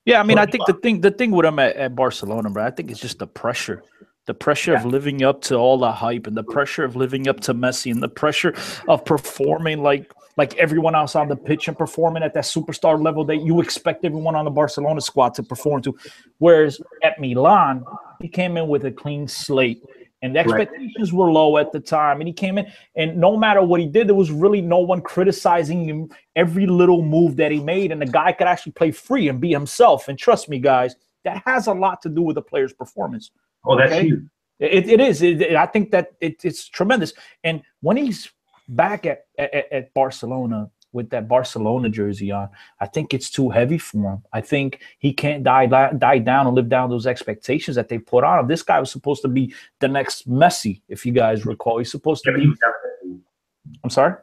Yeah, I mean, I think the thing the thing with him at, at Barcelona, bro, I think it's just the pressure the pressure yeah. of living up to all the hype and the pressure of living up to Messi and the pressure of performing like like everyone else on the pitch and performing at that superstar level that you expect everyone on the Barcelona squad to perform to. Whereas at Milan, he came in with a clean slate and the expectations right. were low at the time. And he came in, and no matter what he did, there was really no one criticizing him every little move that he made. And the guy could actually play free and be himself. And trust me, guys, that has a lot to do with the player's performance. Oh, that's okay? huge. It, it is. It, I think that it, it's tremendous. And when he's back at, at, at Barcelona with that Barcelona jersey on, I think it's too heavy for him. I think he can't die die down and live down those expectations that they put on him. This guy was supposed to be the next Messi, if you guys recall. He's supposed to be. I'm sorry.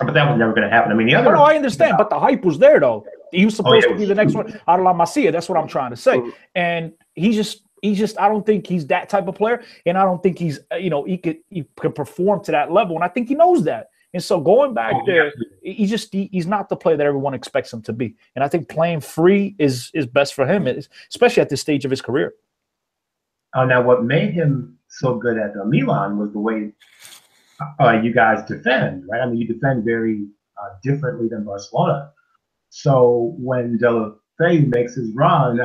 But that was never going to happen. I mean, the other. Oh, no, I understand, yeah. but the hype was there though. He was supposed oh, yeah, to be the next one out of La Masia. That's what I'm trying to say. And he just He's just I don't think he's that type of player, and I don't think he's uh, you know he could he can perform to that level, and I think he knows that. And so going back oh, there, yeah. he just he, he's not the player that everyone expects him to be. And I think playing free is is best for him, especially at this stage of his career. Oh, now what made him so good at uh, Milan was the way uh, you guys defend, right? I mean, you defend very uh, differently than Barcelona. So when Del Deulofeu makes his run,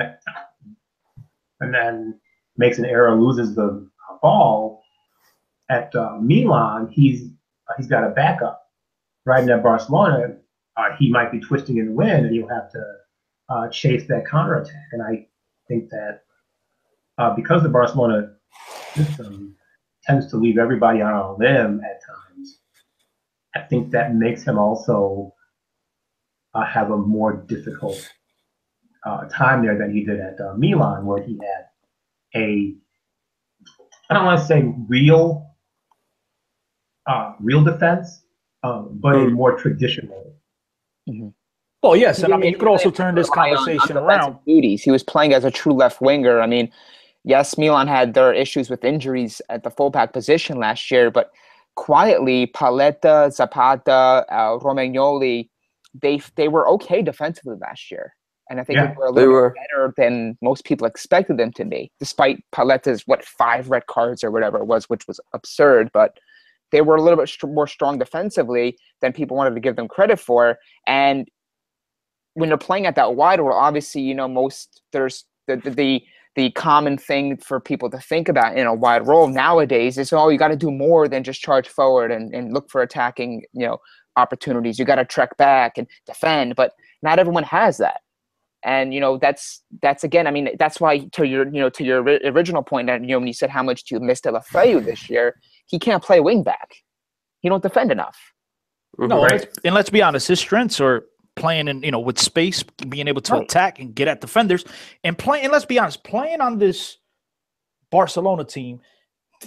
and then makes an error, loses the ball at uh, Milan, he's uh, he's got a backup. Right at Barcelona, uh, he might be twisting in the wind, and he'll have to uh, chase that counterattack. And I think that uh, because the Barcelona system tends to leave everybody on a limb at times, I think that makes him also uh, have a more difficult time there than he did at Milan, where he had a I don't want to say real uh, real defense, um, but a more traditional. Mm-hmm. Well, yes, and I mean you could also turn this conversation on, on around. Duties. He was playing as a true left winger. I mean, yes, Milan had their issues with injuries at the fullback position last year, but quietly, Paletta, Zapata, uh, Romagnoli, they they were okay defensively last year. And I think yeah, they were a little were. better than most people expected them to be, despite Paletta's what five red cards or whatever it was, which was absurd. But they were a little bit st- more strong defensively than people wanted to give them credit for. And when you're playing at that wide role, obviously, you know, most there's the, the, the the common thing for people to think about in a wide role nowadays is oh you got to do more than just charge forward and, and look for attacking you know opportunities you got to trek back and defend but not everyone has that and you know that's that's again i mean that's why to your you know to your original point that you know when you said how much do you miss Deulofeu this year he can't play wing back he don't defend enough no right. and let's be honest his strengths are playing in you know with space being able to right. attack and get at defenders and playing and let's be honest playing on this barcelona team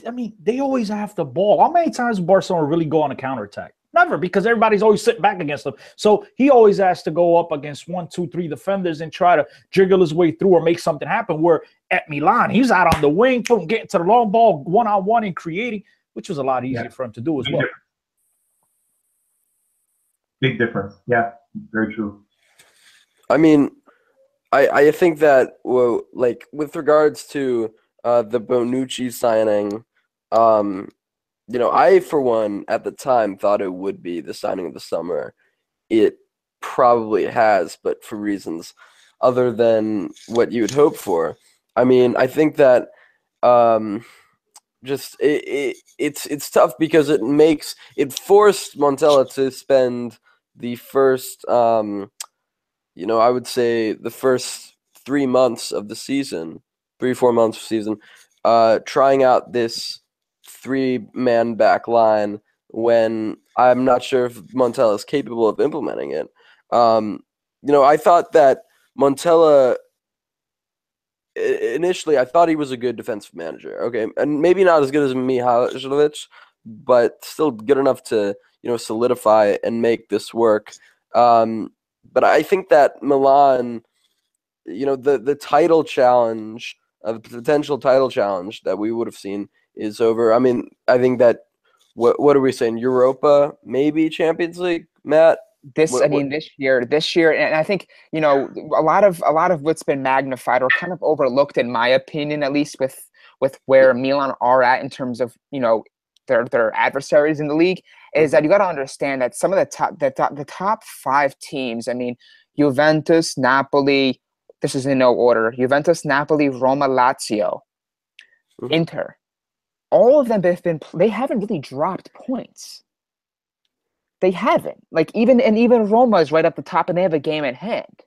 i mean they always have the ball how many times barcelona really go on a counterattack Never, because everybody's always sitting back against him. So he always has to go up against one, two, three defenders and try to jiggle his way through or make something happen. Where at Milan, he's out on the wing, boom, getting to the long ball one on one and creating, which was a lot easier yeah. for him to do as Big well. Difference. Big difference. Yeah, very true. I mean, I I think that well, like with regards to uh, the Bonucci signing, um, you know, I for one at the time thought it would be the signing of the summer. It probably has, but for reasons other than what you would hope for. I mean, I think that um, just it, it, it's it's tough because it makes it forced Montella to spend the first um, you know, I would say the first three months of the season, three, four months of season, uh, trying out this three man back line when I'm not sure if Montella is capable of implementing it. Um, you know, I thought that Montella initially I thought he was a good defensive manager. Okay, and maybe not as good as Mihajlovic, but still good enough to you know solidify and make this work. Um, but I think that Milan, you know, the the title challenge, a potential title challenge that we would have seen is over. I mean, I think that what what are we saying? Europa, maybe Champions League, Matt. This, what, I mean, what? this year, this year, and I think you know a lot of a lot of what's been magnified or kind of overlooked, in my opinion, at least with with where Milan are at in terms of you know their their adversaries in the league, is that you got to understand that some of the top the top the top five teams. I mean, Juventus, Napoli. This is in no order: Juventus, Napoli, Roma, Lazio, mm-hmm. Inter all of them have been they haven't really dropped points. They haven't. Like even and even Roma is right at the top and they have a game at hand.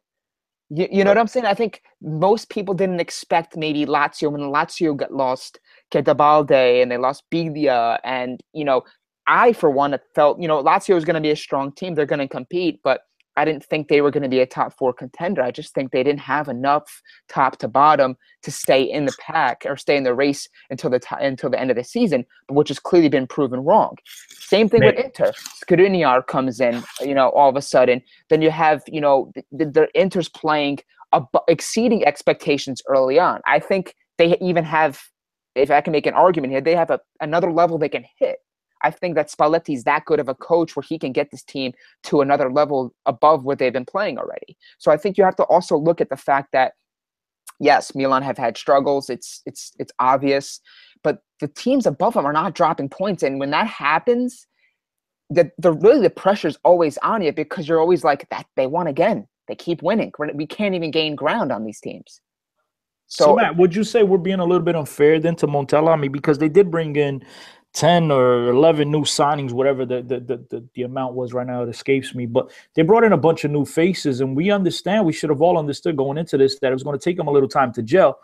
You, you know what I'm saying? I think most people didn't expect maybe Lazio when Lazio got lost Cristante and they lost Biglia and you know I for one felt you know Lazio is going to be a strong team. They're going to compete, but I didn't think they were going to be a top four contender. I just think they didn't have enough top to bottom to stay in the pack or stay in the race until the t- until the end of the season, which has clearly been proven wrong. Same thing Maybe. with Inter. Skriniar comes in, you know, all of a sudden. Then you have, you know, the, the Inter's playing ab- exceeding expectations early on. I think they even have, if I can make an argument here, they have a, another level they can hit I think that Spalletti's that good of a coach where he can get this team to another level above what they've been playing already. So I think you have to also look at the fact that yes, Milan have had struggles. It's it's it's obvious, but the teams above them are not dropping points, and when that happens, the the really the pressure is always on you because you're always like that they won again. They keep winning. We can't even gain ground on these teams. So, so, Matt, would you say we're being a little bit unfair then to Montella? I mean, because they did bring in 10 or 11 new signings, whatever the, the, the, the, amount was right now, it escapes me. But they brought in a bunch of new faces, and we understand, we should have all understood going into this that it was going to take them a little time to gel.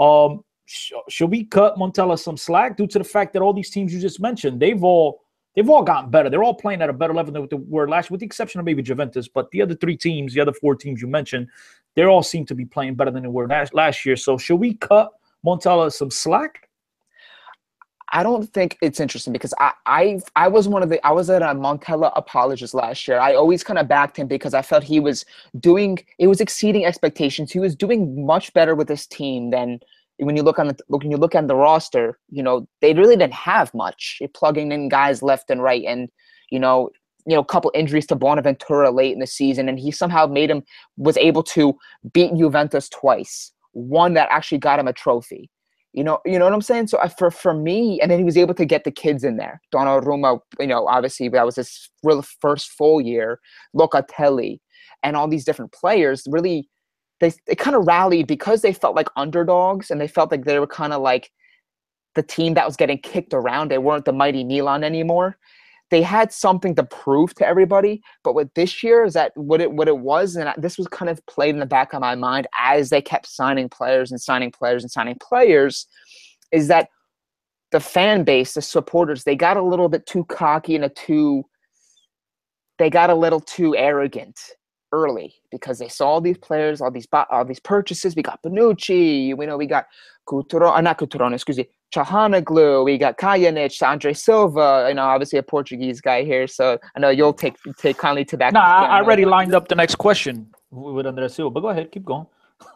Um, sh- should we cut Montella some slack due to the fact that all these teams you just mentioned, they've all they've all gotten better. They're all playing at a better level than they were last, with the exception of maybe Juventus. But the other three teams, the other four teams you mentioned, they all seem to be playing better than they were last, last year. So should we cut Montella some slack? I don't think it's interesting because I I I was one of the I was at a Montella apologist last year. I always kind of backed him because I felt he was doing it was exceeding expectations. He was doing much better with this team than when you look on the when you look at the roster. You know they really didn't have much. You're plugging in guys left and right, and you know you know a couple injuries to Bonaventura late in the season, and he somehow made him was able to beat Juventus twice. One that actually got him a trophy you know, you know what I'm saying. So for for me, and then he was able to get the kids in there. Donnarumma, you know, obviously that was his real first full year. Locatelli, and all these different players really, they they kind of rallied because they felt like underdogs, and they felt like they were kind of like the team that was getting kicked around. They weren't the mighty Milan anymore they had something to prove to everybody. But with this year, is that what it what it was, and this was kind of played in the back of my mind as they kept signing players and signing players and signing players, is that the fan base, the supporters, they got a little bit too cocky and a too they got a little too arrogant early because they saw all these players, all these all these purchases. We got Bonucci, you know, we got Coutinho, uh, not Coutinho, excuse me, Calhanoglu, we got Kalinic, Andre Silva, you know, obviously a Portuguese guy here. So I know you'll take take kindly to that. No, nah, I already lined up the next question with Andre Silva, but go ahead, keep going.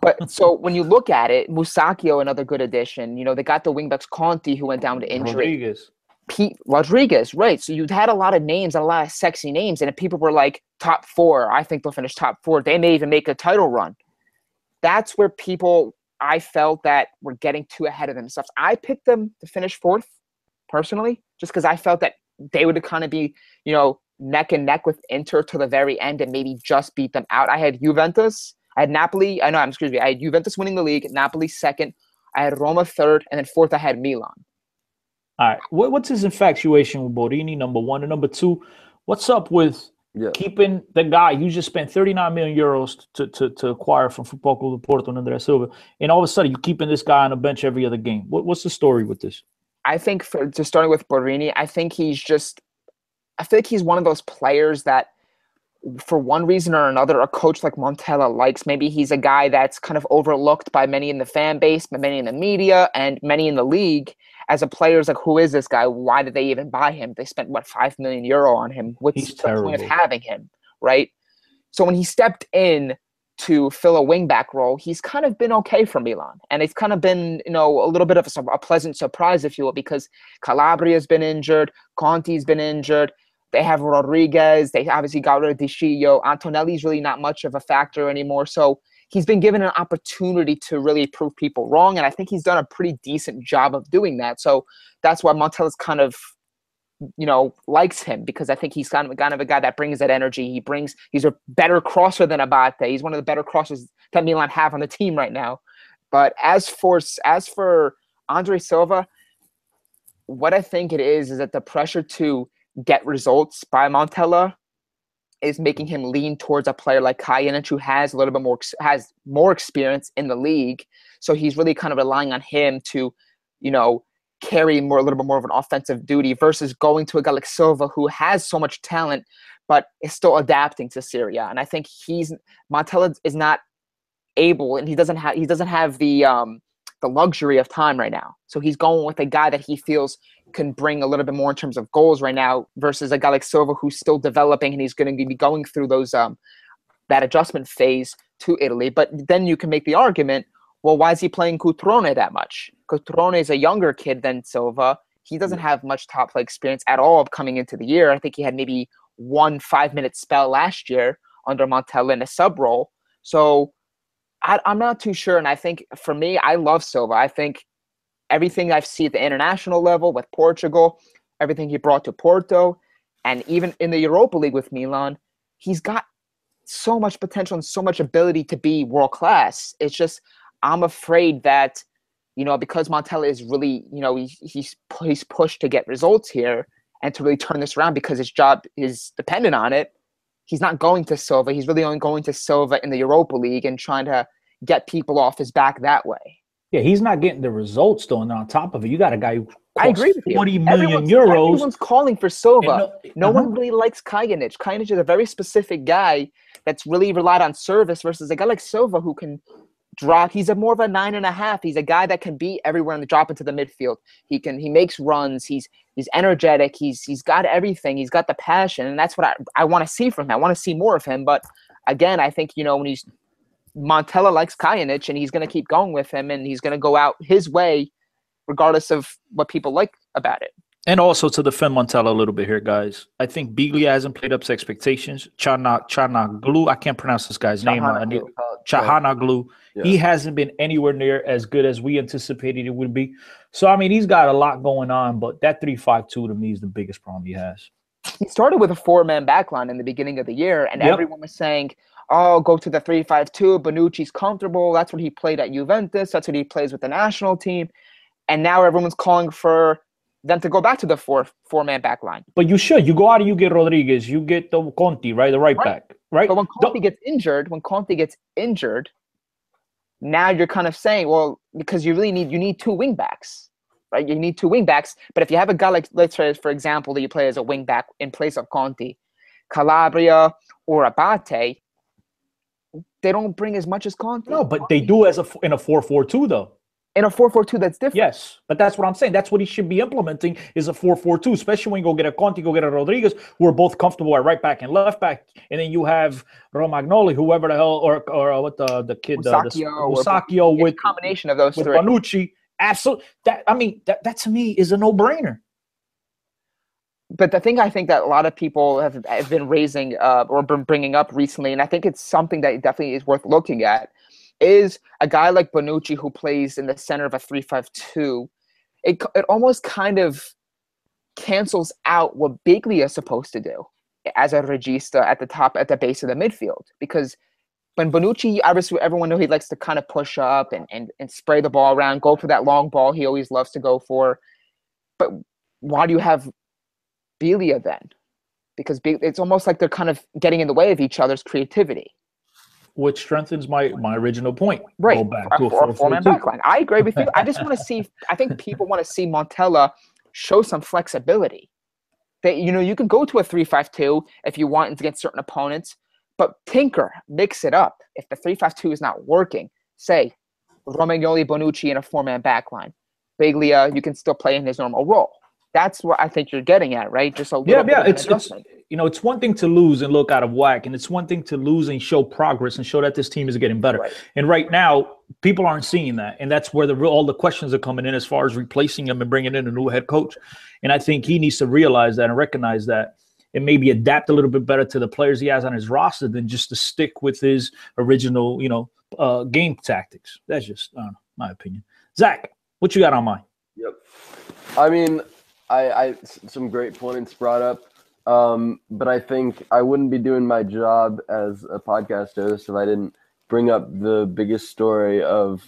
but [laughs] so when you look at it, Musacchio, another good addition. You know, they got the wingbacks Conti, who went down to injury. Rodriguez. Pete Rodriguez, right? So you'd had a lot of names, a lot of sexy names, and people were like top four. I think they'll finish top four. They may even make a title run. That's where people I felt that were getting too ahead of themselves. I picked them to finish fourth, personally, just because I felt that they would kind of be, you know, neck and neck with Inter to the very end and maybe just beat them out. I had Juventus, I had Napoli. I know, I'm excuse me. I had Juventus winning the league, Napoli second. I had Roma third, and then fourth I had Milan. All right. What, what's his infatuation with Borini? Number one and number two. What's up with yeah. Keeping the guy you just spent 39 million euros to, to, to acquire from Football Club de Porto and Andre Silva, and all of a sudden you're keeping this guy on the bench every other game. What, what's the story with this? I think for just starting with Borini, I think he's just, I feel like he's one of those players that, for one reason or another, a coach like Montella likes. Maybe he's a guy that's kind of overlooked by many in the fan base, by many in the media, and many in the league as a player is like, who is this guy? Why did they even buy him? They spent what five million euro on him. What's He's the terrible. point of having him, right? So when he stepped in to fill a wingback role, he's kind of been okay for Milan, and it's kind of been you know a little bit of a, a pleasant surprise, if you will, because Calabria's been injured, Conti's been injured. They have Rodriguez. They obviously got rid of Di. Antonelli's really not much of a factor anymore. So he's been given an opportunity to really prove people wrong, and I think he's done a pretty decent job of doing that. So that's why Montella's kind of you know likes him because I think he's kind of kind of a guy that brings that energy. He brings he's a better crosser than Abate. He's one of the better crossers that Milan have on the team right now. But as for as for Andre Silva, what I think it is is that the pressure to get results by Montella is making him lean towards a player like Kalinic, who has a little bit more has more experience in the league. So he's really kind of relying on him to, you know, carry more a little bit more of an offensive duty versus going to a guy like Silva who has so much talent but is still adapting to Serie A. And I think he's Montella is not able and he doesn't have he doesn't have the um the luxury of time right now. So he's going with a guy that he feels can bring a little bit more in terms of goals right now versus a guy like Silva who's still developing and he's going to be going through those um that adjustment phase to Italy. But then you can make the argument, well, why is he playing Cutrone that much? Cutrone is a younger kid than Silva. He doesn't have much top play experience at all coming into the year. I think he had maybe one five minute spell last year under Montella in a sub role. So I, am not too sure. And I think for me, I love Silva. I think everything I've seen at the international level with Portugal, everything he brought to Porto, and even in the Europa League with Milan, he's got so much potential and so much ability to be world class. It's just I'm afraid that you know because Montella is really you know he's he's he's pushed to get results here and to really turn this around because his job is dependent on it. He's not going to Silva. He's really only going to Silva in the Europa League and trying to get people off his back that way. Yeah, he's not getting the results though. And on top of it, you got a guy who I agree with you. 40 million Everyone's, euros. everyone's calling for Silva. And No, no- uh-huh. one really likes Kalinic. Kalinic is a very specific guy that's really relied on service versus a guy like Silva who can drop. He's a more of a nine and a half. He's a guy that can be everywhere and drop into the midfield. He can he makes runs. He's he's energetic. He's he's got everything. He's got the passion, and that's what I, I want to see from him. I want to see more of him. But again, I think you know when he's Montella likes Kalinic, and he's going to keep going with him, and he's going to go out his way, regardless of what people like about it. And also to defend Montella a little bit here, guys. I think Biglia hasn't played up to expectations. Chana Chanaglu, I can't pronounce this guy's name. I need- Chahanaglu. Yeah. He hasn't been anywhere near as good as we anticipated it would be. So I mean, he's got a lot going on, but that three-five-two to me is the biggest problem he has. he started with a four-man backline in the beginning of the year, and Yep. everyone was saying, "Oh, go to the three-five-two. Bonucci's comfortable. That's what he played at Juventus. That's what he plays with the national team." And now everyone's calling for them to go back to the four four-man back line. But you should. You go out and you get Rodriguez. You get the Conti, right? The right, Right. back, right? But when Don't- Conti gets injured, when Conti gets injured, now you're kind of saying, well, because you really need you need two wing backs, right? You need two wing backs. But if you have a guy like let's say, for example, that you play as a wing back in place of Conti, Calabria or Abate, they don't bring as much as Conti. no, but they do as a in a four-four-two though. In a four-four-two that's different. Yes, but that's what I'm saying. That's what he should be implementing is a 4-4-2, especially when you go get a Conti, go get a Rodriguez, who are both comfortable at right back and left back, and then you have Romagnoli, whoever the hell, or or uh, what the the kid, uh, the, Musacchio or- Musacchio It's a with combination of those with three. Bonucci. Absolutely, that I mean that that to me is a no-brainer. but the thing I think that a lot of people have, have been raising uh, or been bringing up recently, and I think it's something that definitely is worth looking at, is a guy like Bonucci who plays in the center of a three-five-two. It it almost kind of cancels out what Biglia is supposed to do as a regista at the top, at the base of the midfield, because when Bonucci, obviously everyone know he likes to kind of push up and, and, and spray the ball around, go for that long ball he always loves to go for. But why do you have Biglia then? Because it's almost like they're kind of getting in the way of each other's creativity. Which strengthens my my original point. Right. Go back to a for a four-man 4-4-2. backline. I agree with you. I just want to [laughs] see, I think people want to see Montella show some flexibility. That, you know, you can go to a three-five-two if you want against certain opponents, but tinker, mix it up. If the three-five-two is not working, say Romagnoli, Bonucci in a four-man backline. Biglia, you can still play in his normal role. That's what I think you're getting at, right? Just a little Yeah, bit yeah. of an It's, it's you know, it's one thing to lose and look out of whack, and it's one thing to lose and show progress and show that this team is getting better. Right. And right now, people aren't seeing that, and that's where the real, all the questions are coming in as far as replacing him and bringing in a new head coach. And I think he needs to realize that and recognize that, and maybe adapt a little bit better to the players he has on his roster than just to stick with his original, you know, uh, game tactics. That's just I don't know, my opinion. Zach, what you got on mind? Yep. I mean, I, I s- some great points brought up, um, but I think I wouldn't be doing my job as a podcast host if I didn't bring up the biggest story of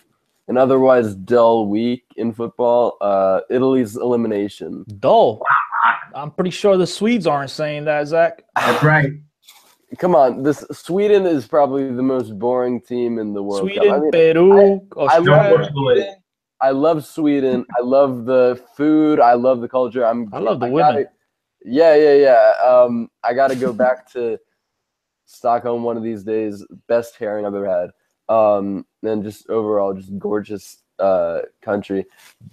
an otherwise dull week in football: uh, Italy's elimination. Dull. I'm pretty sure the Swedes aren't saying that, Zach. That's right. Come on, this Sweden is probably the most boring team in the World Sweden, I mean, Peru, I Australia. love Sweden. I love Sweden. I love the food. I love the culture. I'm. I love the gotta- women. yeah, yeah, yeah. Um, I got to go back [laughs] to Stockholm one of these days. Best herring I've ever had. Um, and just overall, just gorgeous uh, country.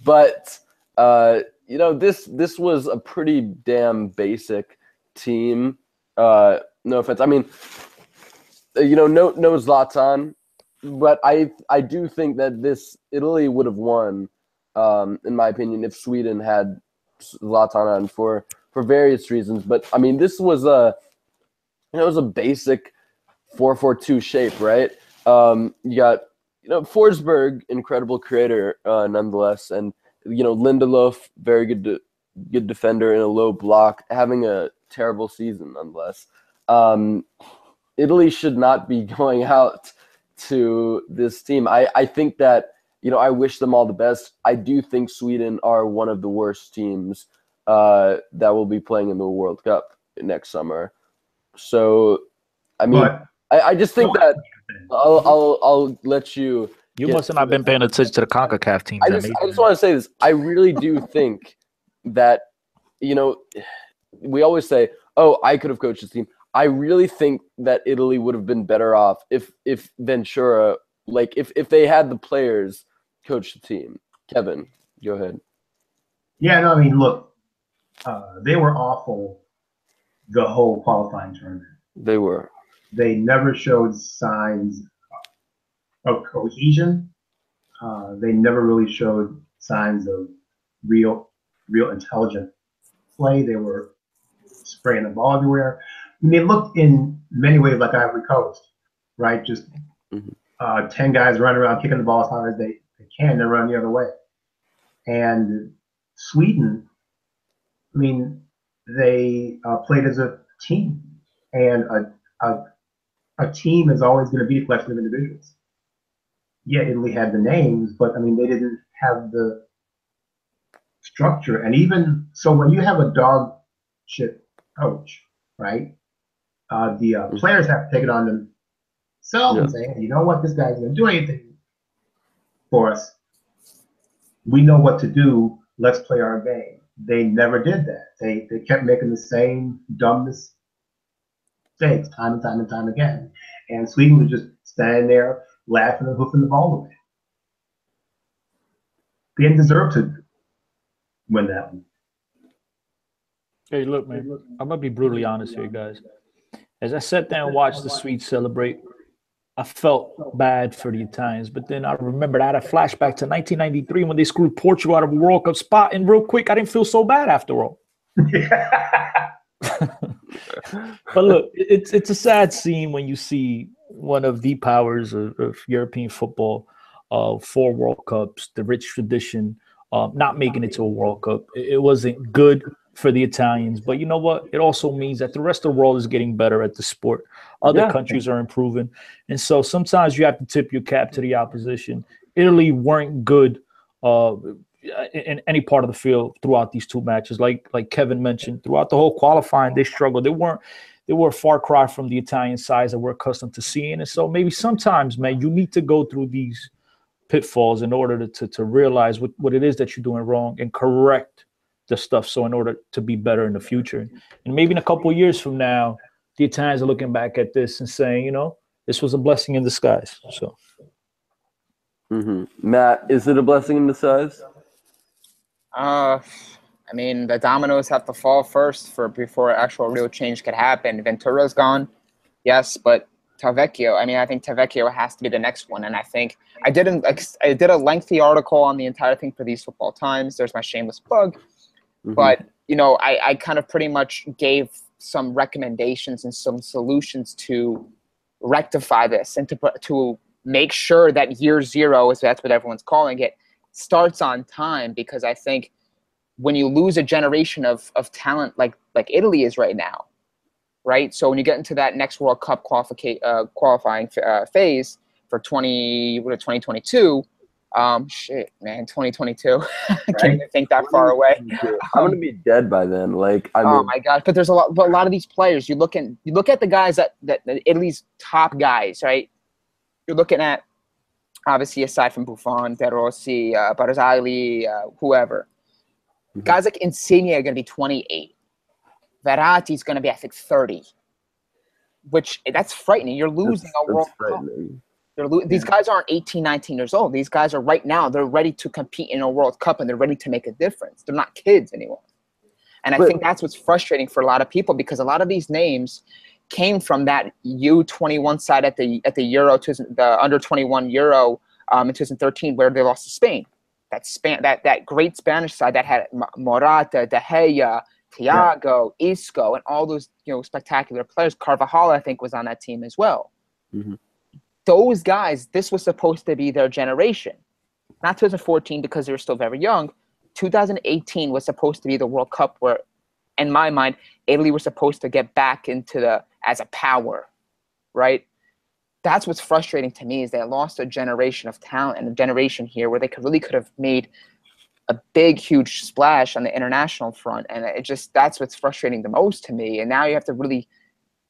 But uh, you know, this this was a pretty damn basic team. Uh, no offense. I mean, you know, no no Zlatan, but I I do think that this Italy would have won, um, in my opinion, if Sweden had Zlatan on for for various reasons. But I mean, this was a you know, it was a basic four four two shape, right? Um, you got you know Forsberg, incredible creator uh, nonetheless, and you know Lindelof, very good de- good defender in a low block, having a terrible season nonetheless. Um, Italy should not be [laughs] going out to this team. I, I think that, you know, I wish them all the best. I do think Sweden are one of the worst teams uh, that will be playing in the World Cup next summer. So, I mean, But I, I just think that I'll, I'll, I'll let you. You must have not been paying attention to the CONCACAF teams. I just, I just want to say this. I really do [laughs] think that, you know, we always say, "Oh, I could have coached this team." I really think that Italy would have been better off if if Ventura, like if if they had the players coach the team. Kevin, go ahead. Yeah, no, I mean, look, uh, they were awful the whole qualifying tournament. They were. They never showed signs of cohesion. Uh, they never really showed signs of real, real intelligent play. They were spraying the ball everywhere. I mean, they looked in many ways like Ivory Coast, right? Just Mhm. uh, ten guys running around kicking the ball as hard as they, they can. They're running the other way. And Sweden, I mean, they uh, played as a team, and a, a, a team is always going to be a collection of individuals. Yeah, Italy had the names, but I mean, they didn't have the structure. And even so, when you have a dog shit coach, right? Uh, the uh, players have to take it on themselves and say, hey, you know what, this guy's going to do anything for us. We know what to do. Let's play our game. They never did that. They they kept making the same dumb mistakes time and time and time again. And Sweden was just standing there laughing and hoofing the ball away. They didn't deserve to win that one. Hey, look, man. I'm gonna be brutally honest here, guys. As I sat down and watched the Swedes celebrate, I felt bad for the Italians. But then I remembered I had a flashback to 1993 when they screwed Portugal out of a World Cup spot, and real quick, I didn't feel so bad after all. [laughs] But look, it's it's a sad scene when you see one of the powers of, of European football, uh, four World Cups, the rich tradition, um, not making it to a World Cup. It, it wasn't good for the Italians, but you know what? It also means that the rest of the world is getting better at the sport. Other Yeah. countries are improving, and so sometimes you have to tip your cap to the opposition. Italy weren't good. Uh, in any part of the field throughout these two matches. Like like Kevin mentioned, throughout the whole qualifying, they struggled. They weren't they were a far cry from the Italian sides that we're accustomed to seeing. And so maybe sometimes, man, you need to go through these pitfalls in order to to, to realize what, what it is that you're doing wrong and correct the stuff. So in order to be better in the future. And maybe in a couple of years from now, the Italians are looking back at this and saying, you know, this was a blessing in disguise. So hmm Matt, is it a blessing in disguise? Uh, I mean, the dominoes have to fall first for before actual real change could happen. Ventura's gone, yes, but Tavecchio. I mean, I think Tavecchio has to be the next one. And I think I did an, I did a lengthy article on the entire thing for these football times. There's my shameless plug. Mhm. But you know, I, I kind of pretty much gave some recommendations and some solutions to rectify this and to to make sure that year zero, as that's what everyone's calling it, starts on time. Because I think when you lose a generation of of talent like like Italy is right now, right? So when you get into that next World Cup qualifica- uh, qualifying uh, phase for 20 what, 2022, um, shit, man, 2022. [laughs] I can't even think that far away. [laughs] I'm gonna be dead by then. Like I mean, oh my god! But there's a lot. But a lot of these players, you look at you look at the guys that that, Italy's top guys, right? You're looking at obviously aside from Buffon, De Rossi, uh, Barzagli, uh, whoever. Mhm. Guys like Insigne are to be 28. Verratti's to be I think 30. Which that's frightening. You're losing that's- a World Cup. Lo- These guys aren't 18, 19 years old. These guys are right now. They're ready to compete in a World Cup and they're ready to make a difference. They're not kids anymore. And I But- think that's what's frustrating for a lot of people because a lot of these names came from that U21 side at the at the Euro, 2000 the under 21 Euro um, in 2013, where they lost to Spain. That span that that great Spanish side that had Morata, De Gea, Thiago, Isco, and all those you know spectacular players. Carvajal, I think, was on that team as well. Mhm. Those guys, this was supposed to be their generation. Not 2014 because they were still very young. 2018 was supposed to be the World Cup where, in my mind, Italy was supposed to get back into the as a power, right? That's what's frustrating to me is they lost a generation of talent and a generation here where they could really could have made a big, huge splash on the international front. And it just that's what's frustrating the most to me. And now you have to really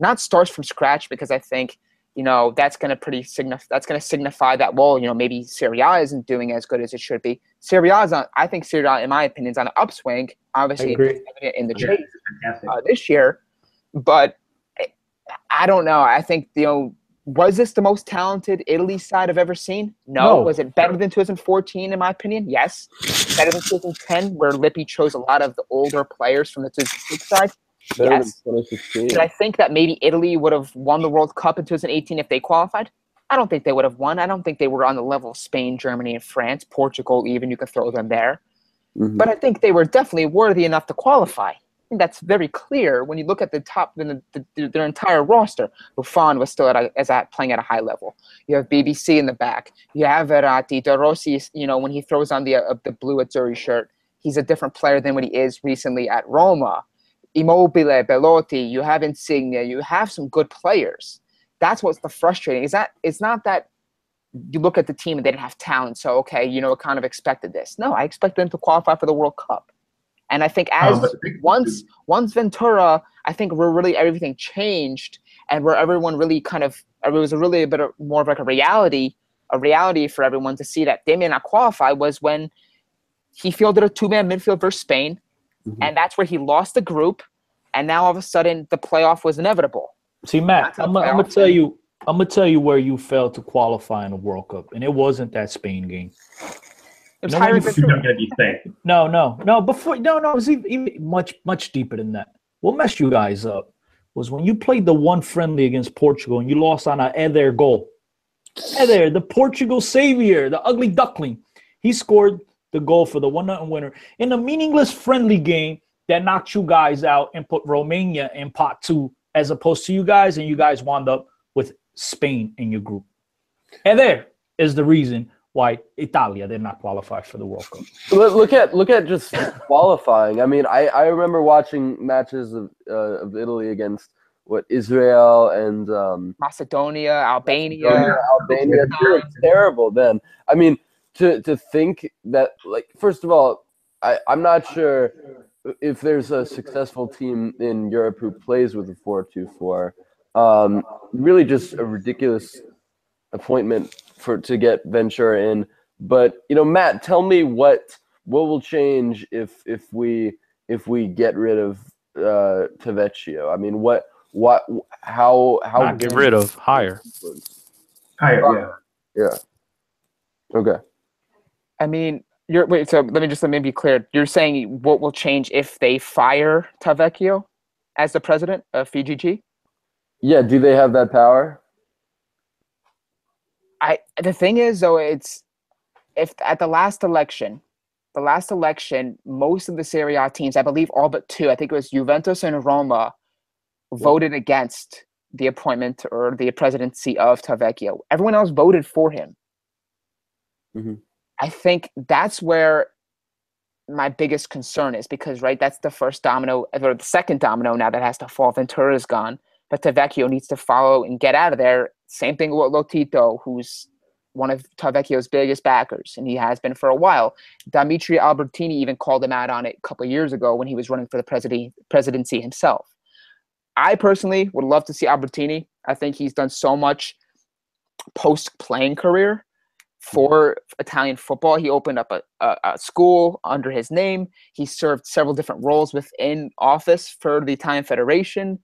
not start from scratch because I think you know that's going to pretty signify that's going to signify that well you know maybe Serie A isn't doing as good as it should be. Serie A is on I think Serie A in my opinion is on an upswing. Obviously in the chase uh, this year, but I don't know. I think you know was this the most talented Italy side I've ever seen? No. no. Was it better than 2014 in my opinion? Yes. Better than 2010 where Lippi chose a lot of the older players from the 2006 side? Yes. Did I think that maybe Italy would have won the World Cup in 2018 if they qualified? I don't think they would have won. I don't think they were on the level of Spain, Germany, and France, Portugal, even. You can throw them there. Mm-hmm. But I think they were definitely worthy enough to qualify. that's very clear when you look at the top, the, the, their entire roster. Buffon was still at a, as at playing at a high level. You have BBC in the back. You have Verratti, De Rossi. You know when he throws on the uh, the blue Azzurri shirt, he's a different player than what he is recently at Roma. Immobile, Belotti, you have Insigne, you have some good players. That's what's the frustrating. Is that it's not that you look at the team and they didn't have talent, so okay, you know, kind of expected this. No, I expected them to qualify for the World Cup. And I think as um, once once Ventura, I think where really everything changed and where everyone really kind of it was a really a bit of, more of like a reality, a reality for everyone to see that they may not qualify was when he fielded a two man midfield versus Spain Mm-hmm. And that's where he lost the group. And now all of a sudden the playoff was inevitable. See, Matt, I'm, I'm gonna tell you, I'm gonna tell you where you failed to qualify in the World Cup, and it wasn't that Spain game. It was no, no, no, no. Before, no, no, it was even, even much, much deeper than that. What messed you guys up was when you played the one friendly against Portugal and you lost on a Eder goal. Eder, the Portugal savior, the ugly duckling, he scored the goal for the one nothing winner in a meaningless friendly game that knocked you guys out and put Romania in pot two, as opposed to you guys, and you guys wound up with Spain in your group. And there is the reason why Italia did not qualify for the World Cup. Look at look at just qualifying. I mean, I, I remember watching matches of uh, of Italy against what Israel and um, Macedonia, Albania, Albania. Albania. terrible then. I mean, to to think that like first of all, I I'm not sure if there's a successful team in Europe who plays with a four-two-four. Um, really, just a ridiculous appointment for to get Ventura in. But you know, Matt, tell me what what will change if if we if we get rid of uh, Tavecchio? I mean, what what how how Not get rid of hire hire yeah yeah okay I mean, you're wait. So let me just let me be clear. You're saying what will change if they fire Tavecchio as the president of FIGC? Yeah. Do they have that power? I. The thing is, though, it's if at the last election, the last election, most of the Serie A teams, I believe all but two, I think it was Juventus and Roma, voted against the appointment or the presidency of Tavecchio. Everyone else voted for him. Mm-hmm. I think that's where my biggest concern is because right that's the first domino or the second domino now that has to fall. Ventura's gone but Tavecchio needs to follow and get out of there. Same thing with lotito who's one of Tavecchio's biggest backers and he has been for a while. Dimitri albertini even called him out on it a couple years ago when he was running for the presidency himself. I personally would love to see albertini. I think he's done so much post playing career for Italian football. He opened up a, a, a, school under his name. He served several different roles within office for the Italian Federation.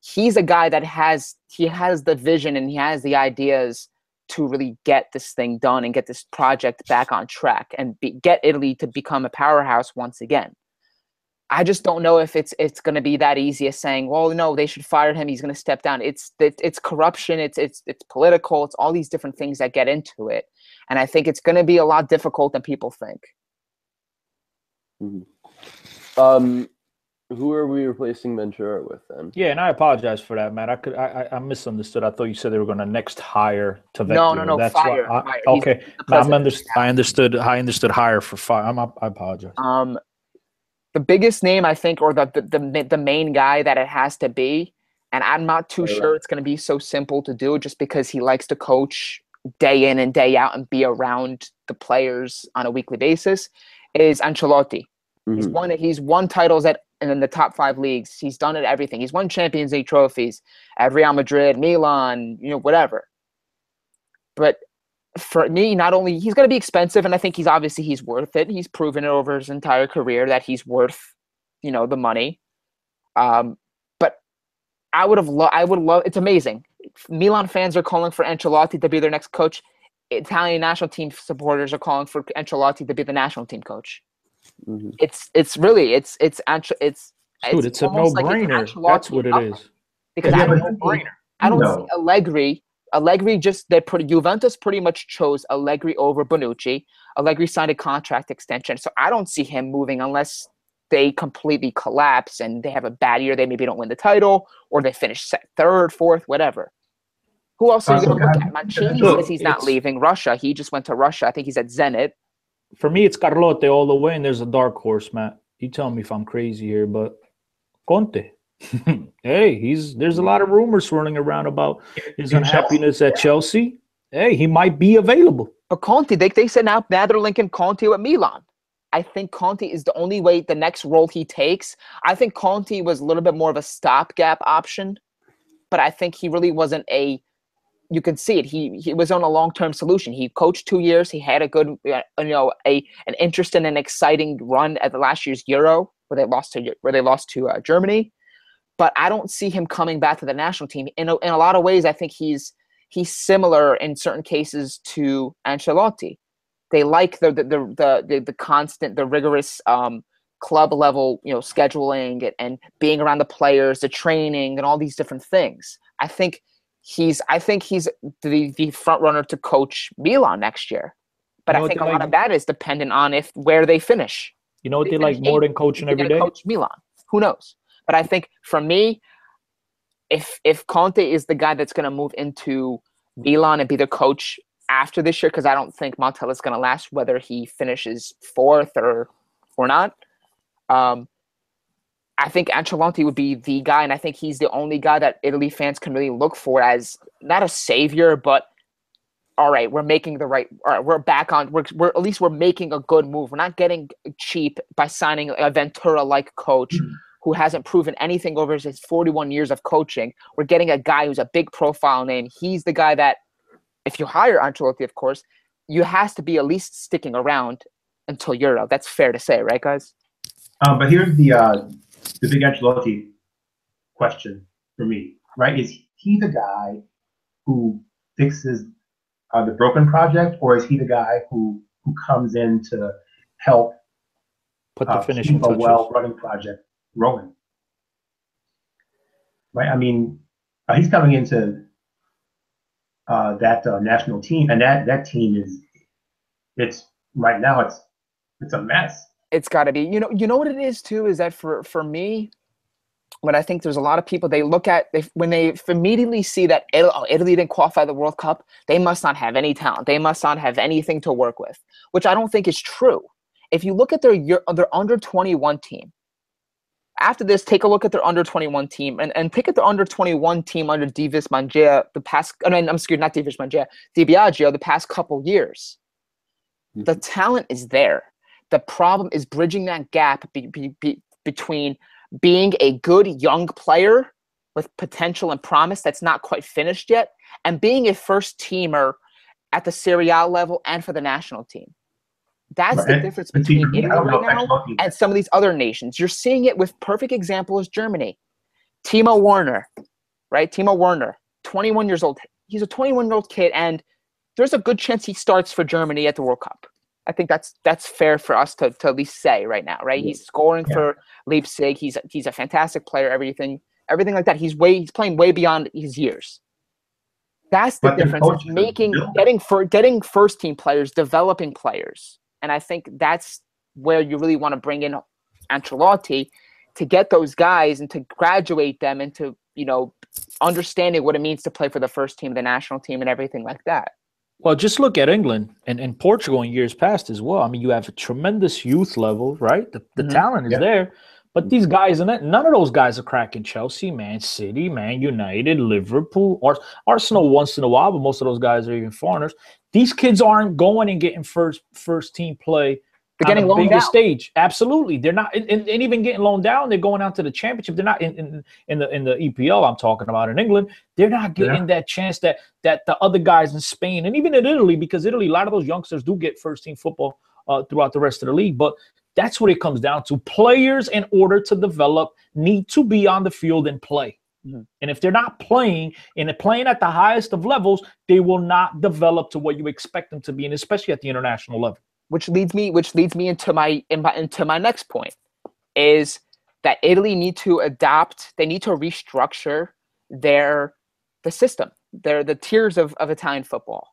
He's a guy that has he has the vision and he has the ideas to really get this thing done and get this project back on track and be, get Italy to become a powerhouse once again. I just don't know if it's it's going to be that easy as saying, well, no, they should fire him. He's going to step down. It's it, it's corruption. It's it's it's political. It's all these different things that get into it, and I think it's going to be a lot difficult than people think. Mm-hmm. Um, who are we replacing Ventura with then? Yeah, and I apologize for that, Matt. I could I, I misunderstood. I thought you said they were going to next hire to Ventura. No, no, no. That's fire. I, fire. Okay, I'm understood. I understood. I understood hire for fire. I'm, I apologize. Um, the biggest name I think, or the, the the the main guy that it has to be, And I'm not too sure it's going to be so simple to do just because he likes to coach day in and day out and be around the players on a weekly basis. Is Ancelotti. He's Mhm. won he's won titles at and in the top five leagues. He's done it everything. He's won Champions League trophies at Real Madrid, Milan, you know, whatever. But for me, not only he's going to be expensive, and I think he's obviously he's worth it. He's proven it over his entire career that he's worth, you know, the money. Um, but I would have loved. I would love. It's amazing. Milan fans are calling for Ancelotti to be their next coach. Italian national team supporters are calling for Ancelotti to be the national team coach. Mhm. It's it's really it's it's Ance- it's Dude, it's, a almost like it's no-brainer. Ancelotti That's what it is. because Yeah, I don't, then- I don't No. see Allegri. Allegri just they pretty Juventus pretty much chose Allegri over Bonucci. Allegri signed a contract extension, so I don't see him moving unless they completely collapse and they have a bad year. They maybe don't win the title or they finish third, fourth, whatever. Who else are you going to look at? Mancini look, says he's not leaving Russia. He just went to Russia. I think he's at Zenit. For me, it's Carletto all the way, and there's a dark horse, Matt. You tell me if I'm crazy here, but Conte. [laughs] hey, he's there's a lot of rumors swirling around about his unhappiness at Chelsea. Hey, he might be available. But Conte, they, they said now, now they're Conte with Milan. I think Conte is the only way the next role he takes. I think Conte was a little bit more of a stopgap option, but I think he really wasn't a. You can see it. He he was on a long term solution. He coached two years. He had a good, uh, you know, a an interesting and exciting run at the last year's Euro, where they lost to where they lost to uh, Germany. But I don't see him coming back to the national team. In a, in a lot of ways, I think he's he's similar in certain cases to Ancelotti. They like the the the the, the constant, the rigorous um, club level, you know, scheduling and, and being around the players, the training, and all these different things. I think he's I think he's the the front runner to coach Milan next year. But You know I think a they lot of that is dependent on if where they finish. You know what They they like more than coaching every day? Coach Milan. Who knows? But I think for me, if if Conte is the guy that's going to move into Milan and be the coach after this year, because I don't think Montella is going to last, whether he finishes fourth or or not. Um, I think Ancelotti would be the guy, and I think he's the only guy that Italy fans can really look for as not a savior, but all right, we're making the right. All right, we're back on. We're, we're at least we're making a good move. We're not getting cheap by signing a Ventura-like coach who hasn't proven anything over his 41 years of coaching. We're getting a guy who's a big profile name. He's the guy that, if you hire Ancelotti, of course, you has to be at least sticking around until Euro. That's fair to say, right, guys? Um, but here's the uh, the big Ancelotti question for me, right? Is he the guy who fixes uh, the broken project, or is he the guy who who comes in to help Put the uh, finishing keep a well-running project rolling? Right. I mean, uh, he's coming into uh, that uh, national team, and that that team is it's right now it's it's a mess. it's got to be you know you know what it is too is that for for me when i think there's a lot of people they look at they when they immediately see that Italy, oh, Italy didn't qualify the world cup they must not have any talent they must not have anything to work with which i don't think is true if you look at their their under 21 team after this take a look at their under 21 team and, and pick at their under 21 team under Devis Mangia the past I mean, I'm excuse not Devis Mangia Di Biagio the past couple years. The mm-hmm. talent is there. The problem is bridging that gap be, be, be, between being a good young player with potential and promise that's not quite finished yet and being a first teamer at the Serie A level and for the national team. That's the difference between Italy right now and some of these other nations. You're seeing it with perfect example is Germany. Timo Werner, right? Timo Werner, 21 years old. He's a 21 year old kid, and there's a good chance he starts for Germany at the World Cup. I think that's that's fair for us to, to at least say right now, right? He's scoring Yeah. for Leipzig. He's he's a fantastic player. Everything everything like that. He's way he's playing way beyond his years. That's the But difference. It's coach is making getting for getting first team players, developing players, and I think that's where you really want to bring in Ancelotti to get those guys and to graduate them into you know understanding what it means to play for the first team, the national team, and everything like that. Well, just look at England and, and Portugal in years past as well. I mean, you have a tremendous youth level, right? The, the Mhm. talent is Yeah. there, But these guys, and none of those guys are cracking Chelsea, Man City, Man United, Liverpool, or Arsenal once in a while, but most of those guys are even foreigners. These kids aren't going and getting first first team play. They're getting loaned out. stage. Absolutely, they're not, and, and, even getting loaned down. They're going out to the championship. They're not in, in, in the in the EPL. I'm talking about in England. They're not getting that chance that that the other guys in Spain and even in Italy, because Italy, a lot of those youngsters do get first team football uh, throughout the rest of the league. But that's what it comes down to. Players, in order to develop, need to be on the field and play. Mhm. And if they're not playing and they're playing at the highest of levels, they will not develop to what you expect them to be, and especially at the international level. which leads me which leads me into my, in my into my next point is that Italy need to adapt they need to restructure their the system their the tiers of, of Italian football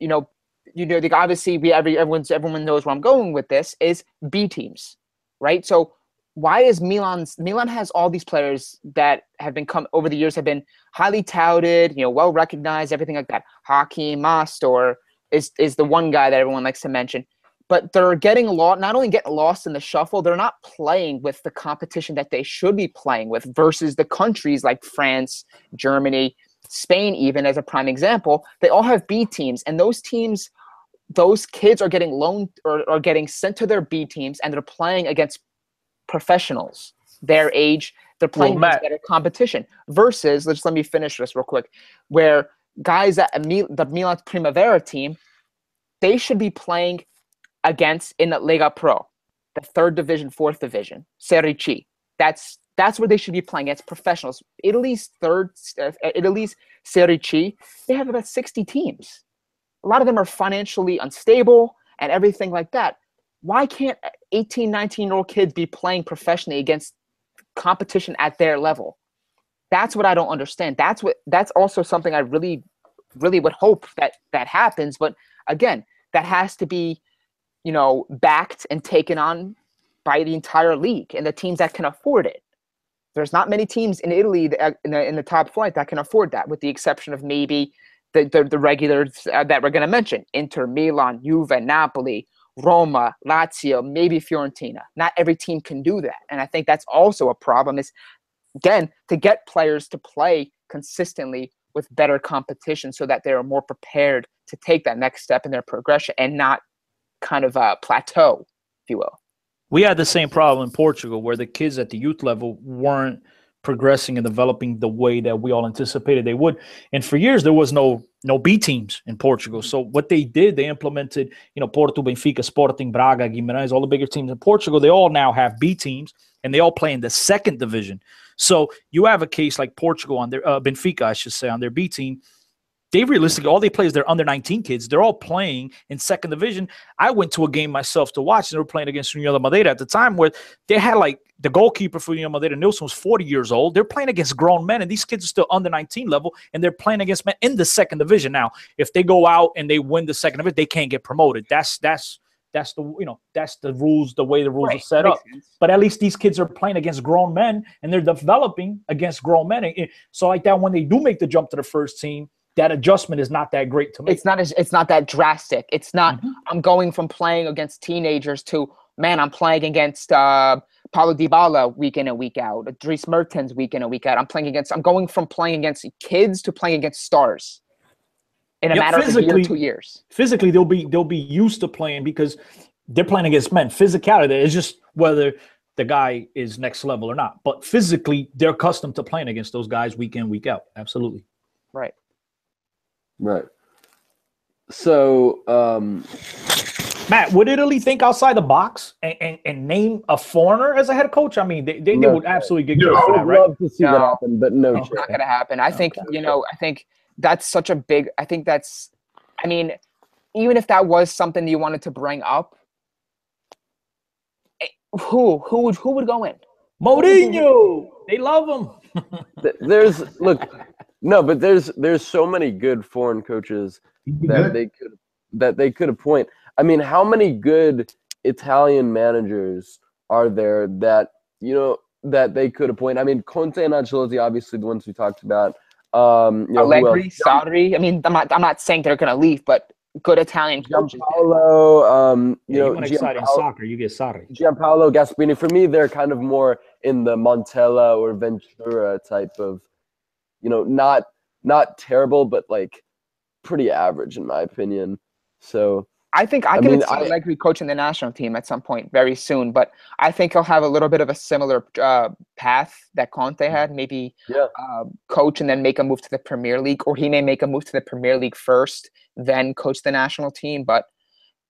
you know you know like obviously we every everyone's everyone knows where I'm going with this is B teams right so why is Milan's Milan has all these players that have been come over the years have been highly touted you know well recognized everything like that Hachim Mastour is is the one guy that everyone likes to mention. But they're getting lost, not only getting lost in the shuffle, they're not playing with the competition that they should be playing with versus the countries like France, Germany, Spain, even as a prime example. They all have B teams, and those teams, those kids are getting loaned or are getting sent to their B teams, and they're playing against professionals their age. They're playing Well, Matt- better competition versus, let's let me finish this real quick, where guys at Mil- the Milan Primavera team, they should be playing against in the Lega Pro, the third division, fourth division, Serie C. That's that's where they should be playing against professionals. Italy's third, uh, Italy's Serie C, they have about 60 teams. A lot of them are financially unstable and everything like that. Why can't 18, 19 year old kids be playing professionally against competition at their level? That's what I don't understand. That's what that's also something I really, really would hope that that happens. But again, that has to be, you know, backed and taken on by the entire league and the teams that can afford it. There's not many teams in Italy that, in, the, in the top flight that can afford that, with the exception of maybe the the, the regulars uh, that we're going to mention: Inter, Milan, Juve, Napoli, Roma, Lazio, maybe Fiorentina. Not every team can do that, and I think that's also a problem. Is again to get players to play consistently with better competition, so that they are more prepared to take that next step in their progression and not kind of a plateau, if you will. We had the same problem in Portugal where the kids at the youth level weren't progressing and developing the way that we all anticipated they would. And for years there was no no B teams in Portugal. So what they did, they implemented, you know, Porto, Benfica, Sporting, Braga, Guimarães, all the bigger teams in Portugal, they all now have B teams and they all play in the second division. So you have a case like Portugal on their uh, Benfica, I should say, on their B team. They realistically all they play is their under 19 kids. They're all playing in second division. I went to a game myself to watch, and they were playing against União de Madeira at the time where they had like the goalkeeper for de Madeira, Nilsson, was 40 years old. They're playing against grown men, and these kids are still under 19 level, and they're playing against men in the second division. Now, if they go out and they win the second division, they can't get promoted. That's that's that's the you know that's the rules, the way the rules are set Makes up sense. but at least these kids are playing against grown men and they're developing against grown men. So like that, when they do make the jump to the first team, that adjustment is not that great to me. it's not as it's not that drastic. It's not Mhm. I'm going from playing against teenagers to man, I'm playing against uh Paulo Dybala week in and week out, Dries Mertens week in and week out. I'm playing against I'm going from playing against kids to playing against stars in a Yeah, matter of a year, two years. Physically, they'll be they'll be used to playing because they're playing against men. Physicality is just whether the guy is next level or not. But physically, they're accustomed to playing against those guys week in week out. Absolutely. Right. Right. So, um, Matt, would Italy think outside the box and, and, and name a foreigner as a head coach? I mean, they, they, they would absolutely get No. I for would that, right? love to see that No. happen, but no It's chance. not going to happen. I think, Okay. you know, I think that's such a big, I think that's, I mean, even if that was something you wanted to bring up, eh, who, who would, who would go in? Mourinho, they love him. [laughs] There's look, no, but there's there's so many good foreign coaches that they could that they could appoint. I mean, how many good Italian managers are there that you know that they could appoint? I mean, Conte and Ancelotti, obviously the ones we talked about. Um, you know, who Allegri. Sarri. I mean, I'm not, I'm not saying they're going to leave, but good Italian coaches. Giampaolo, um, you Yeah, you know, want exciting Giampaolo, soccer, you get Sarri. Giampaolo Gasperini. For me, they're kind of more in the Montella or Ventura type of, you know, not not terrible, but like pretty average in my opinion. So I think I I can mean, see I- coaching the national team at some point very soon, but I think he'll have a little bit of a similar uh, path that Conte had. Maybe Yeah. uh, coach and then make a move to the Premier League, or he may make a move to the Premier League first, then coach the national team. But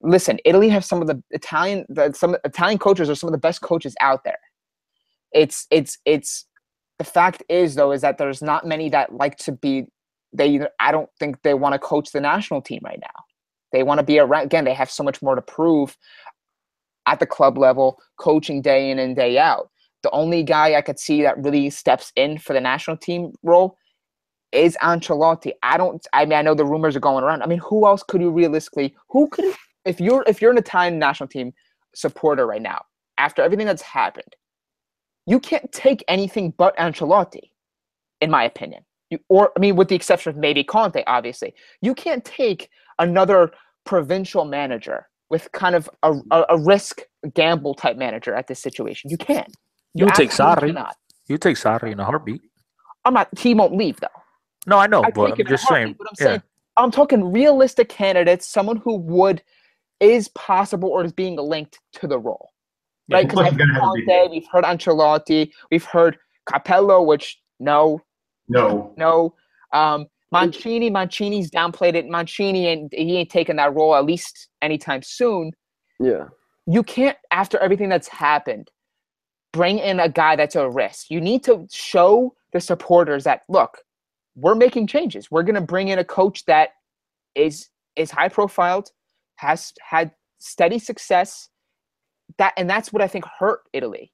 listen, Italy have some of the Italian, the, some Italian coaches are some of the best coaches out there. It's it's it's the fact is though is that there's not many that like to be. They I don't think they want to coach the national team right now. They want to be around. Again, they have so much more to prove at the club level, coaching day in and day out. The only guy I could see that really steps in for the national team role is Ancelotti. I don't. I mean, I know the rumors are going around. I mean, who else could you realistically? Who could if you're if you're an Italian national team supporter right now after everything that's happened, you can't take anything but Ancelotti, in my opinion. You, or I mean, with the exception of maybe Conte, obviously, you can't take another provincial manager with kind of a, a, a risk gamble type manager at this situation. You can't. You You'll take Sarri. cannot. You take Sarri in a heartbeat. I'm not. He won't leave though. No, I know, I but I'm just saying. But I'm yeah. saying I'm talking realistic candidates, someone who would is possible or is being linked to the role. Yeah, Right? Because course I've heard gonna have to be Conte, we've heard Ancelotti, we've heard Capello, which no, No. no. Um, Mancini, Mancini's downplayed it. Mancini and he ain't taking that role at least anytime soon. yeah, You can't, after everything that's happened, bring in a guy that's a risk. You need to show the supporters that look, we're making changes. We're gonna bring in a coach that is is high profiled, has had steady success. That and that's what I think hurt Italy.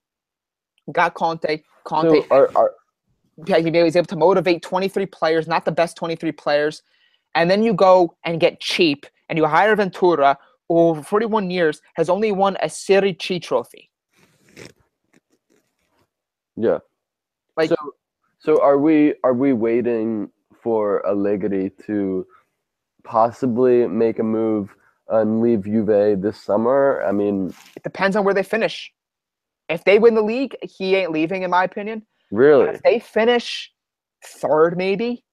Got Conte. Conte so are, are yeah, he was able to motivate 23 players, not the best 23 players. And then you go and get cheap and you hire Ventura, who over 41 years has only won a Serie C trophy. yeah. Like- so, so are we are we waiting for Allegri to possibly make a move and leave Juve this summer? I mean, It depends on where they finish. If they win the league, he ain't leaving, in my opinion. really? If they finish third, maybe,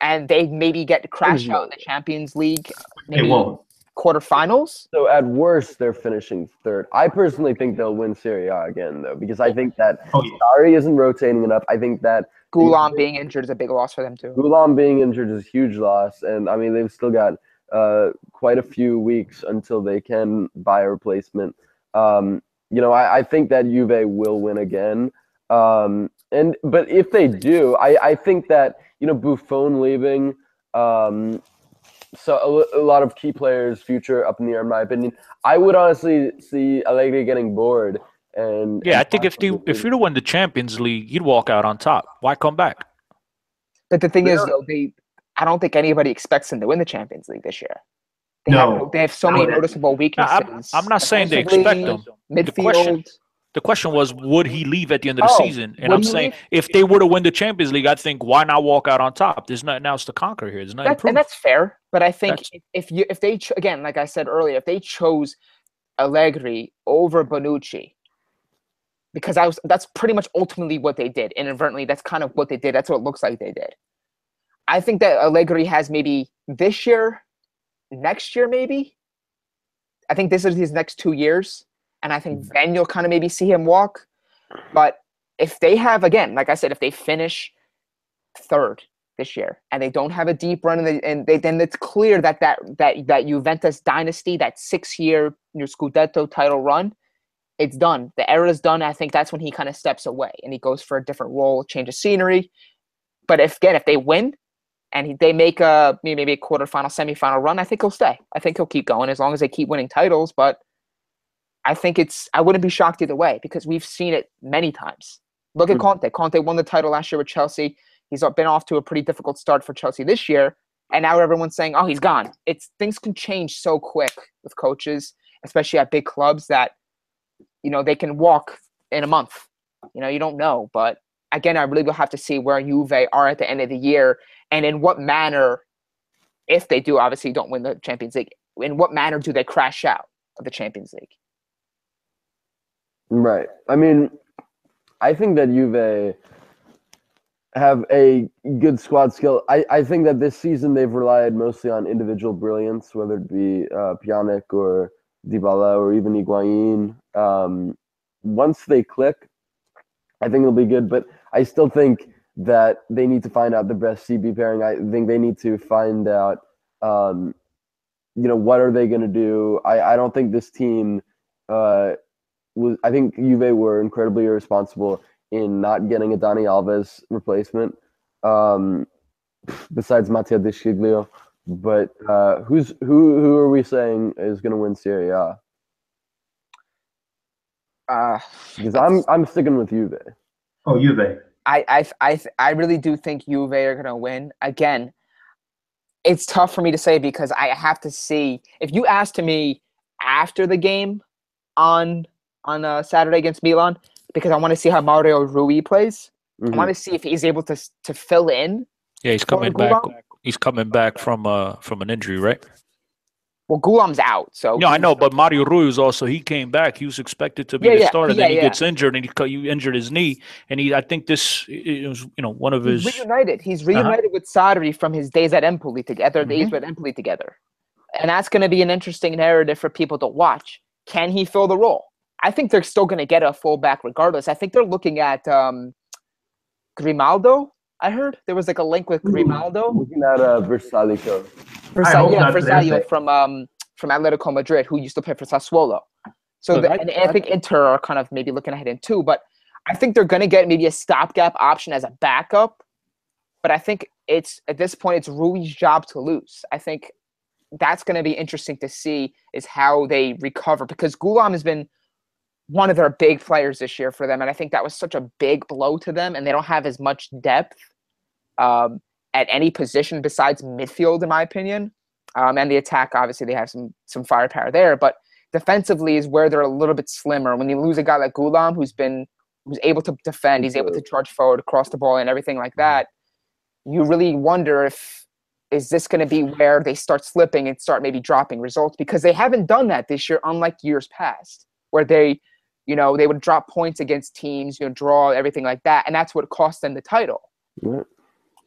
and they maybe get crashed out in the Champions League, It maybe won't. quarterfinals. So at worst, they're finishing third. I personally think they'll win Serie A again, though, because I think that Oh, yeah. Sarri isn't rotating enough. I think that Ghoulam being injured is a big loss for them too. Ghoulam being injured is a huge loss, and I mean they've still got uh, quite a few weeks until they can buy a replacement. Um, you know, I, I think that Juve will win again. Um, and but if they do, I, I think that you know Buffon leaving, um, so a, a lot of key players' future up in the air, in my opinion. I would honestly see Allegri getting bored. And Yeah, I think if they if you'd have won the Champions League, you'd walk out on top. Why come back? But the thing is, though, they I don't think anybody expects them to win the Champions League this year. They No. have, they have so many noticeable weaknesses. I'm, I'm not saying they expect them. Midfield. question- The question was, would he leave at the end of the Oh, season? And I'm saying, leave? if they were to win the Champions League, I think why not walk out on top? There's nothing else to conquer here. There's nothing That's, and that's fair. But I think That's- if- if you if they ch- again, like I said earlier, if they chose Allegri over Bonucci, because I was that's pretty much ultimately what they did. Inadvertently, that's kind of what they did. That's what it looks like they did. I think that Allegri has maybe this year, next year maybe. I think this is his next two years, and I think mm-hmm. then you'll kind of maybe see him walk. But if they have again, like I said, if they finish third this year and they don't have a deep run, and, they, and they, then it's clear that that that that Juventus dynasty, that six-year your Scudetto title run, it's done. The era is done. I think that's when he kind of steps away and he goes for a different role, change of scenery. But if again, if they win and he, they make a maybe a quarterfinal, semifinal run, I think he'll stay. I think he'll keep going as long as they keep winning titles. But I think it's I wouldn't be shocked either way because we've seen it many times. Look at Mhm. Conte. Conte won the title last year with Chelsea. He's been off to a pretty difficult start for Chelsea this year, and now everyone's saying, "Oh, he's gone." It's things can change so quick with coaches, especially at big clubs that you know they can walk in a month. You know, you don't know, but again, I really will have to see where Juve are at the end of the year and in what manner, if they do, obviously don't win the Champions League, in what manner do they crash out of the Champions League? Right. I mean, I think that Juve have a good squad skill. I, I think that this season they've relied mostly on individual brilliance, whether it be uh, Pjanic or Dybala or even Higuain. Um, once they click, I think it'll be good. But I still think that they need to find out the best CB pairing. I think they need to find out, um, you know, what are they going to do. I, I don't think this team uh, was. I think Juve were incredibly irresponsible in not getting a Dani Alves replacement. Um, besides Mattia De Sciglio, but uh, who's who? Who are we saying is going to win Serie A? Uh, Because I'm I'm sticking with Juve. Oh, Juve. I I I I really do think Juve are going to win again. It's tough for me to say because I have to see. If you asked me after the game on on uh, Saturday against Milan, because I want to see how Mario Rui plays. Mhm. I want to see if he's able to to fill in. Yeah, he's coming back. He's coming back from uh from an injury, right? Well, Ghoulam's out, so No, I know, but Mario Rui was also he came back. He was expected to be Yeah, the yeah, starter. yeah, then he gets injured, and he cut- you injured his knee, and he. I think this it was you know one of He's his. reunited. He's reunited with Sarri from his days at Empoli together, days Mm-hmm. with Empoli together. And that's going to be an interesting narrative for people to watch. Can he fill the role? I think they're still going to get a fullback regardless. I think they're looking at um, Grimaldo. I heard there was like a link with Grimaldo. Looking at uh, Vrsaljko. Hope yeah, Fidesz. from um, from Atletico Madrid, who used to play for Sassuolo. So, the, I- and I think Inter are kind of maybe looking ahead in too, but I think they're going to get maybe a stopgap option as a backup. But I think it's at this point it's Rui's job to lose. I think that's going to be interesting to see is how they recover because Ghoulam has been one of their big players this year for them, and I think that was such a big blow to them, and they don't have as much depth um, at any position besides midfield, in my opinion. Um, and the attack, obviously, they have some some firepower there, but defensively is where they're a little bit slimmer. When you lose a guy like Ghoulam, who's been who's able to defend, he's able to charge forward, across the ball, and everything like that, you really wonder if is this going to be where they start slipping and start maybe dropping results because they haven't done that this year, unlike years past, where they, you know, they would drop points against teams, you know, draw everything like that, and that's what cost them the title. Yeah.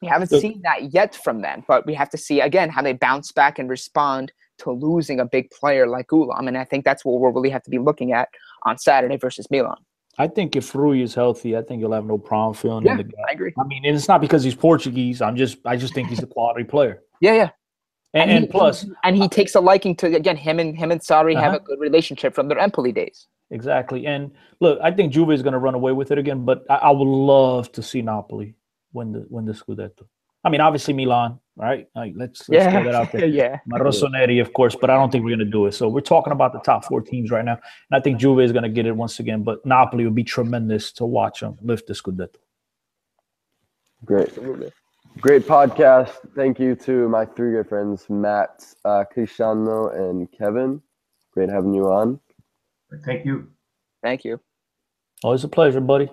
We haven't So- seen that yet from them, but we have to see again how they bounce back and respond to losing a big player like Ghoulam, and I think that's what we'll really have to be looking at on Saturday versus Milan. I think if Rui is healthy, I think you'll have no problem filling Yeah, in the gap. I agree. I mean, and it's not because he's Portuguese. I'm just, I just think he's a [laughs] quality player. Yeah, yeah. And, he- and plus, and he takes a liking to again him and him and Sarri have Uh-huh. a good relationship from their Empoli days. exactly. And look, I think Juve is going to run away with it again, but I, I would love to see Napoli win the win the Scudetto. I mean, obviously Milan, right? Like, let's let's get that out there. [laughs] yeah. My Rossoneri, of course, but I don't think we're going to do it. So we're talking about the top four teams right now, and I think Juve is going to get it once again. But Napoli would be tremendous to watch them lift the Scudetto. Great. Great podcast. Thank you to my three good friends, Matt, uh, Cristiano, and Kevin. Great having you on. Thank you. Thank you. Always a pleasure, buddy.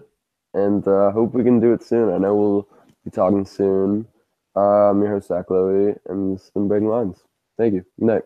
And uh, hope we can do it soon. I know we'll be talking soon. Uh, I'm your host, Zach Lowy, and this has been Breaking Lines. Thank you. Good night.